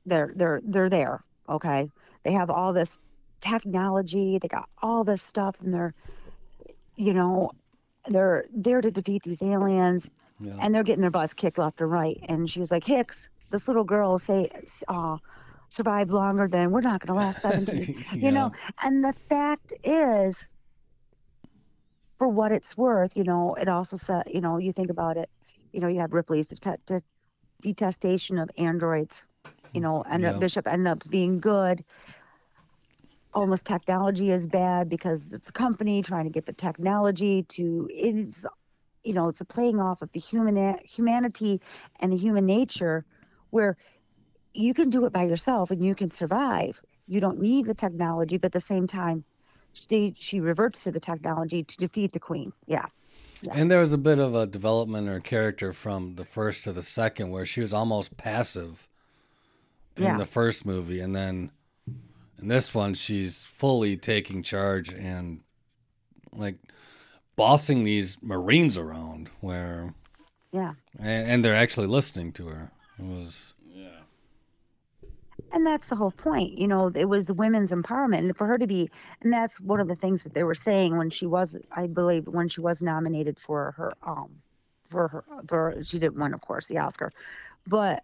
They're they're they're there. Okay, they have all this technology. They got all this stuff, and they're, you know, they're there to defeat these aliens, Yeah. and they're getting their butts kicked left and right. And she was like, Hicks, this little girl say, uh, survived longer than we're not going to last seventeen. You know, and the fact is, for what it's worth, you know, it also said, you know, you think about it, you know, you have Ripley's det- det- detestation of androids, you know, and Yeah. Bishop ended up being good. Almost technology is bad because it's a company trying to get the technology to it is, you know, it's a playing off of the human humanity and the human nature, where you can do it by yourself and you can survive. You don't need the technology, but at the same time, she she reverts to the technology to defeat the queen. Yeah, And there was a bit of a development in her character from the first to the second, where she was almost passive in Yeah. the first movie, and then in this one, she's fully taking charge and like bossing these Marines around, where Yeah. and, and they're actually listening to her. It was Yeah. And that's the whole point. You know, it was the women's empowerment. And for her to be, and that's one of the things that they were saying when she was, I believe, when she was nominated for her, um, for her, for, she didn't win, of course, the Oscar, but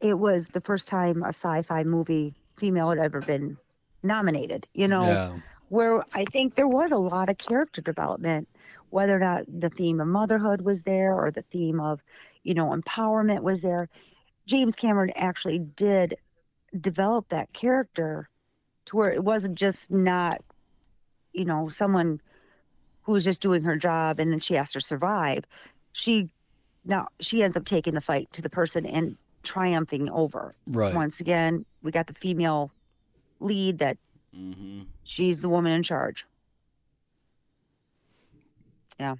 it was the first time a sci fi movie female had ever been nominated, you know, yeah, where I think there was a lot of character development, whether or not the theme of motherhood was there or the theme of, you know, empowerment was there. James Cameron actually did develop that character to where it wasn't just not, you know, someone who was just doing her job and then she has to survive. She now she ends up taking the fight to the person and triumphing over. right. Once again, we got the female lead that Mm-hmm. she's the woman in charge. Yeah.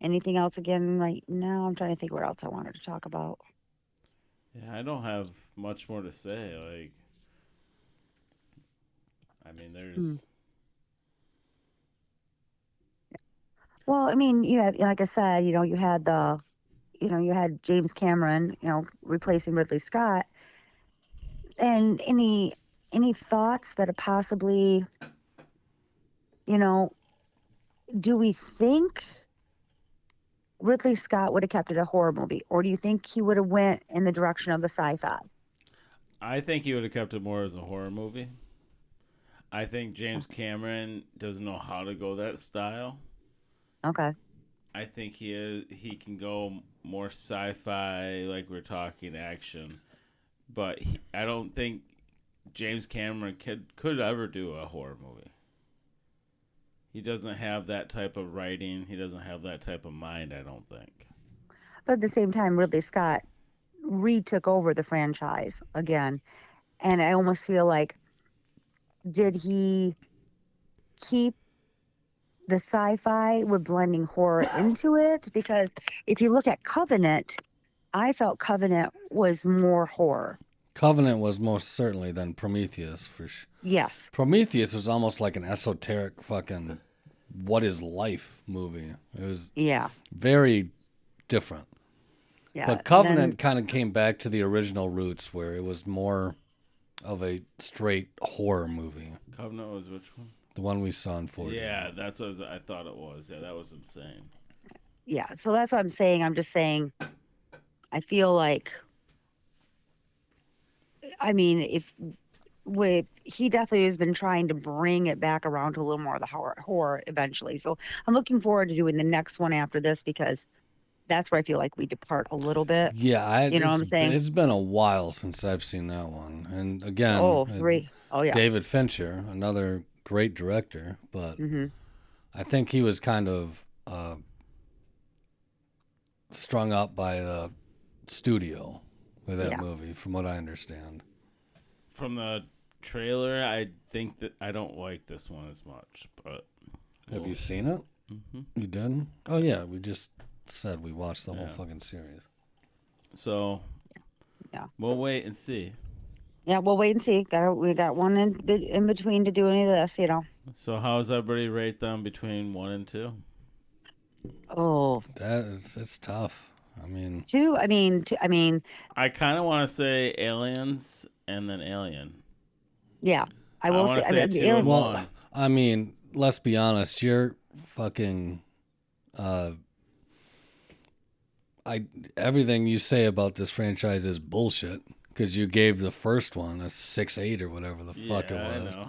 Anything else again right now? I'm trying to think what else I wanted to talk about. Yeah, I don't have much more to say. Like, I mean, there's. Well, I mean, you have, like I said, you know, you had the, you know, you had James Cameron, you know, replacing Ridley Scott. And any any thoughts that it possibly, you know, do we think Ridley Scott would have kept it a horror movie, or do you think he would have went in the direction of the sci-fi? I think he would have kept it more as a horror movie. I think James Cameron doesn't know how to go that style. Okay. I think he is, he can go more sci-fi, like we're talking action, but he, I don't think James Cameron could could ever do a horror movie. He doesn't have that type of writing. He doesn't have that type of mind. I don't think. But at the same time, Ridley Scott retook over the franchise again. And I almost feel like, did he keep the sci fi with blending horror into it? Because if you look at Covenant, I felt Covenant was more horror. Covenant was most certainly than Prometheus for sure. Yes. Prometheus was almost like an esoteric fucking what is life movie. It was Yeah. very different. Yeah. But Covenant then- kind of came back to the original roots where it was more of a straight horror movie. Covenant was which one? The one we saw in 4D. Yeah, that's what I was- I thought it was. Yeah, that was insane. yeah. So that's what I'm saying. I'm just saying, I feel like, I mean, if with he definitely has been trying to bring it back around to a little more of the horror, horror eventually. So I'm looking forward to doing the next one after this because that's where I feel like we depart a little bit. Yeah, I, You know what I'm saying? It's been a while since I've seen that one. And again, Oh, uh. Oh yeah. David Fincher, another great director, but hmm I think he was kind of uh, strung up by the studio with that Yeah. movie, from what I understand. From the trailer, I think that I don't like this one as much, but Have we'll- you seen it? Mhm. You did? Oh yeah, we just said we watched the whole fucking series. So, Yeah. we'll wait and see. Yeah. We'll wait and see. Got we got one in in between to do any of this. You know. So, how does everybody rate them between one and two? Oh, That is it's tough. I mean, two. I mean, two, I mean, I kind of want to say Aliens and then Alien. yeah. I I will wanna say. say I mean, two Alien- well, one. I mean, let's be honest. You're fucking. Uh, I everything you say about this franchise is bullshit because you gave the first one a six eight or whatever the fuck yeah, it was. I know.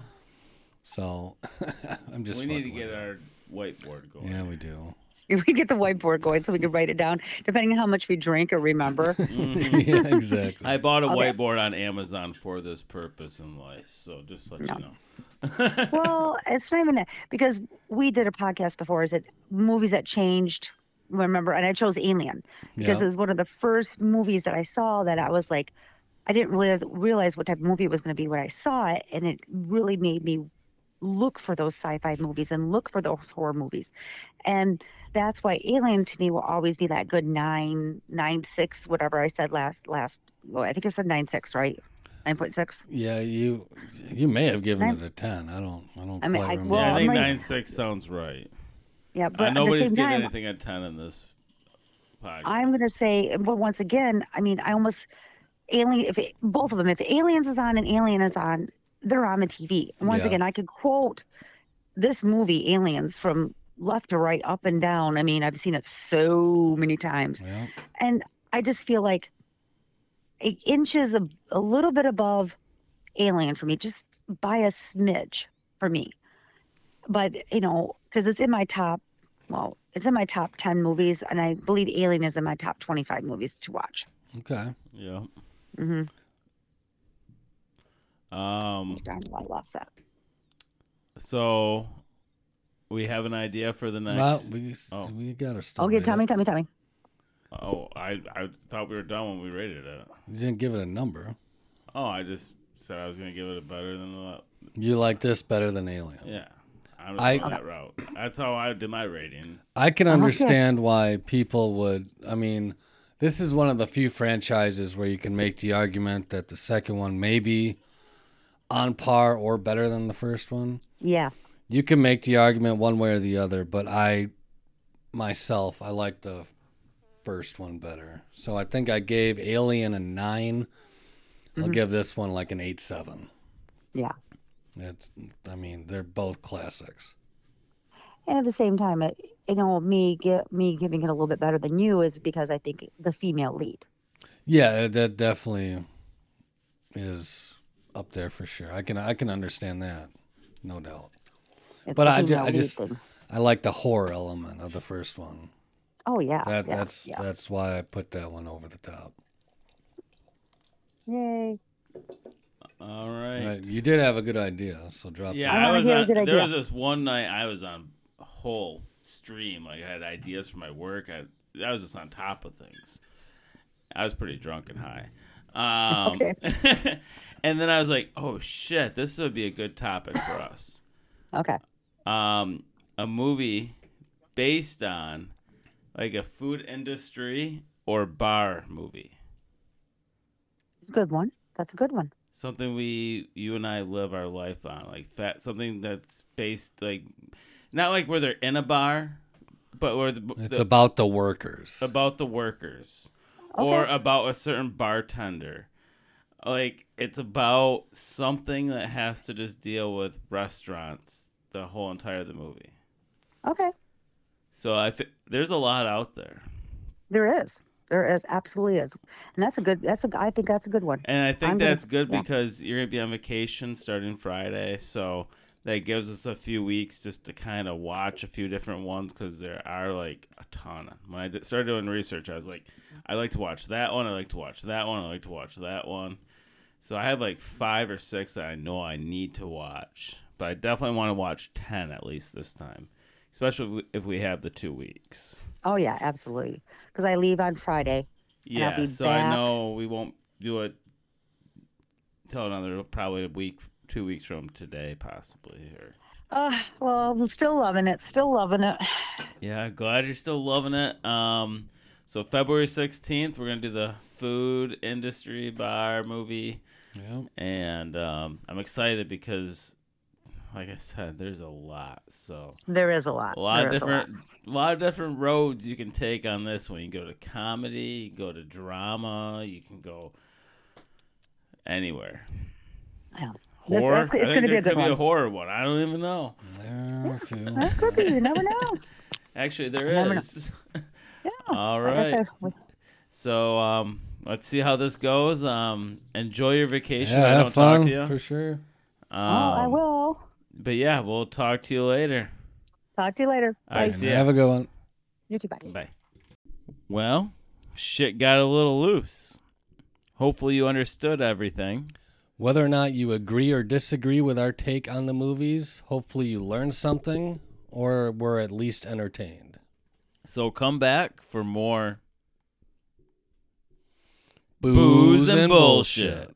So I'm just. we need to get it. our whiteboard going. Yeah, we do. we get the whiteboard going so we can write it down, depending on how much we drink or remember. Mhm. yeah, exactly. I bought a Okay. whiteboard on Amazon for this purpose in life, so just let No. you know. well, it's not even that because we did a podcast before. Is it movies that changed? Remember, and I chose Alien because Yeah. it was one of the first movies that I saw that I was like, I didn't realize realize what type of movie it was going to be when I saw it, and it really made me look for those sci-fi movies and look for those horror movies. And that's why Alien to me will always be that good nine, nine, six, whatever I said last last well, I think I said nine six, right? Nine point six. Yeah, you you may have given Nine- it a ten. I don't I don't I mean, quite I- remember. well, yeah, I think like- nine six sounds right. Yeah, but Uh, nobody's same getting time, anything at ten in this podcast. I'm gonna say, but once again, I mean, I almost alien. If it, both of them, if Aliens is on and Alien is on, they're on the TV. And once Yeah. again, I could quote this movie, Aliens, from left to right, up and down. I mean, I've seen it so many times, Yeah. and I just feel like it inches a, a little bit above Alien for me, just by a smidge for me. But you know, because it's in my top. Well, it's in my top 10 movies, and I believe Alien is in my top 25 movies to watch. Okay. Yeah. Mm-hmm. Um. I lost that. So we have an idea for the next. Well, we Oh. we got our stuff. Okay, tell me, tell me, tell me. Oh, I I thought we were done when we rated it. You didn't give it a number. Oh, I just said I was gonna give it a better than the. You like this better than Alien. Yeah, I'm just I- going that route. That's how I did my rating. I can Uh-huh, understand why people would. I mean, this is one of the few franchises where you can make the argument that the second one may be on par or better than the first one. Yeah, You can make the argument one way or the other, but I myself, I like the first one better. So I think I gave Alien a 9. I'll Mhm. give this one like an 8 7. yeah. It's I mean, they're both classics. And at the same time, it, you know, me get me giving it a little bit better than you is because I think the female lead. Yeah, that definitely is up there for sure. I can I can understand that, no doubt. It's But I ju- I just- thing. I like the horror element of the first one. Oh yeah, That yeah, that's yeah. that's why I put that one over the top. Yay! All right. Right, you did have a good idea, so drop. Yeah, I I, was on, good There idea. was this one night I was on a whole stream. Like I had ideas for my work. I I was just on top of things. I was pretty drunk and high. Um, Okay. and then I was like, "Oh shit, this would be a good topic for us." Okay. Um, a movie based on like a food industry or bar movie. It's a Good one. That's a good one. something we you and I live our life on, like fat something that's based like not like where they're in a bar, but where the, It's the- about the workers. about the workers or about a certain bartender. Like it's about something that has to just deal with restaurants the whole entire of the movie. Okay. So I fi- there's a lot out there. There is. There is absolutely is, and that's a good. That's a. I think that's a good one. And I think I'm gonna- that's good yeah. because you're gonna be on vacation starting Friday, so that gives us a few weeks just to kind of watch a few different ones because there are like a ton. When I did, started doing research, I was like, I like to watch that one. I like to watch that one. I like to watch that one. So I have like five or six that I know I need to watch, but I definitely want to watch ten at least this time, especially if we- have the two weeks. Oh yeah, absolutely. Because I leave on Friday. And I'll Yeah, be so back- I know we won't do it till another probably a week, two weeks from today, possibly. Or Uh, well, I'm still loving it. Still loving it. yeah, glad you're still loving it. Um, so February sixteenth, we're gonna do the food industry bar movie, yeah. and um, I'm excited because, like I said, there's a lot. So There is a lot. a lot There of is a lot. different, a lot of different roads you can take on this one. You can go to comedy, you can go to drama, you can go anywhere. Yeah. Horror. that's- it's gonna be there a good could be a horror one. I don't even know. There are. That could be. You never know. Actually, there You never is. Yeah. All Like I right. So um, let's see how this goes. Um, enjoy your vacation. Yeah, I have don't fun talk to you. for sure. Um, oh, I will. But yeah, we'll talk to you later. Talk to you later. All right, Bye. see ya. Have a good one. You too. Bye. Bye. Well, shit got a little loose. Hopefully, you understood everything. Whether or not you agree or disagree with our take on the movies, hopefully you learned something or were at least entertained. So come back for more Booze, Booze and bullshit.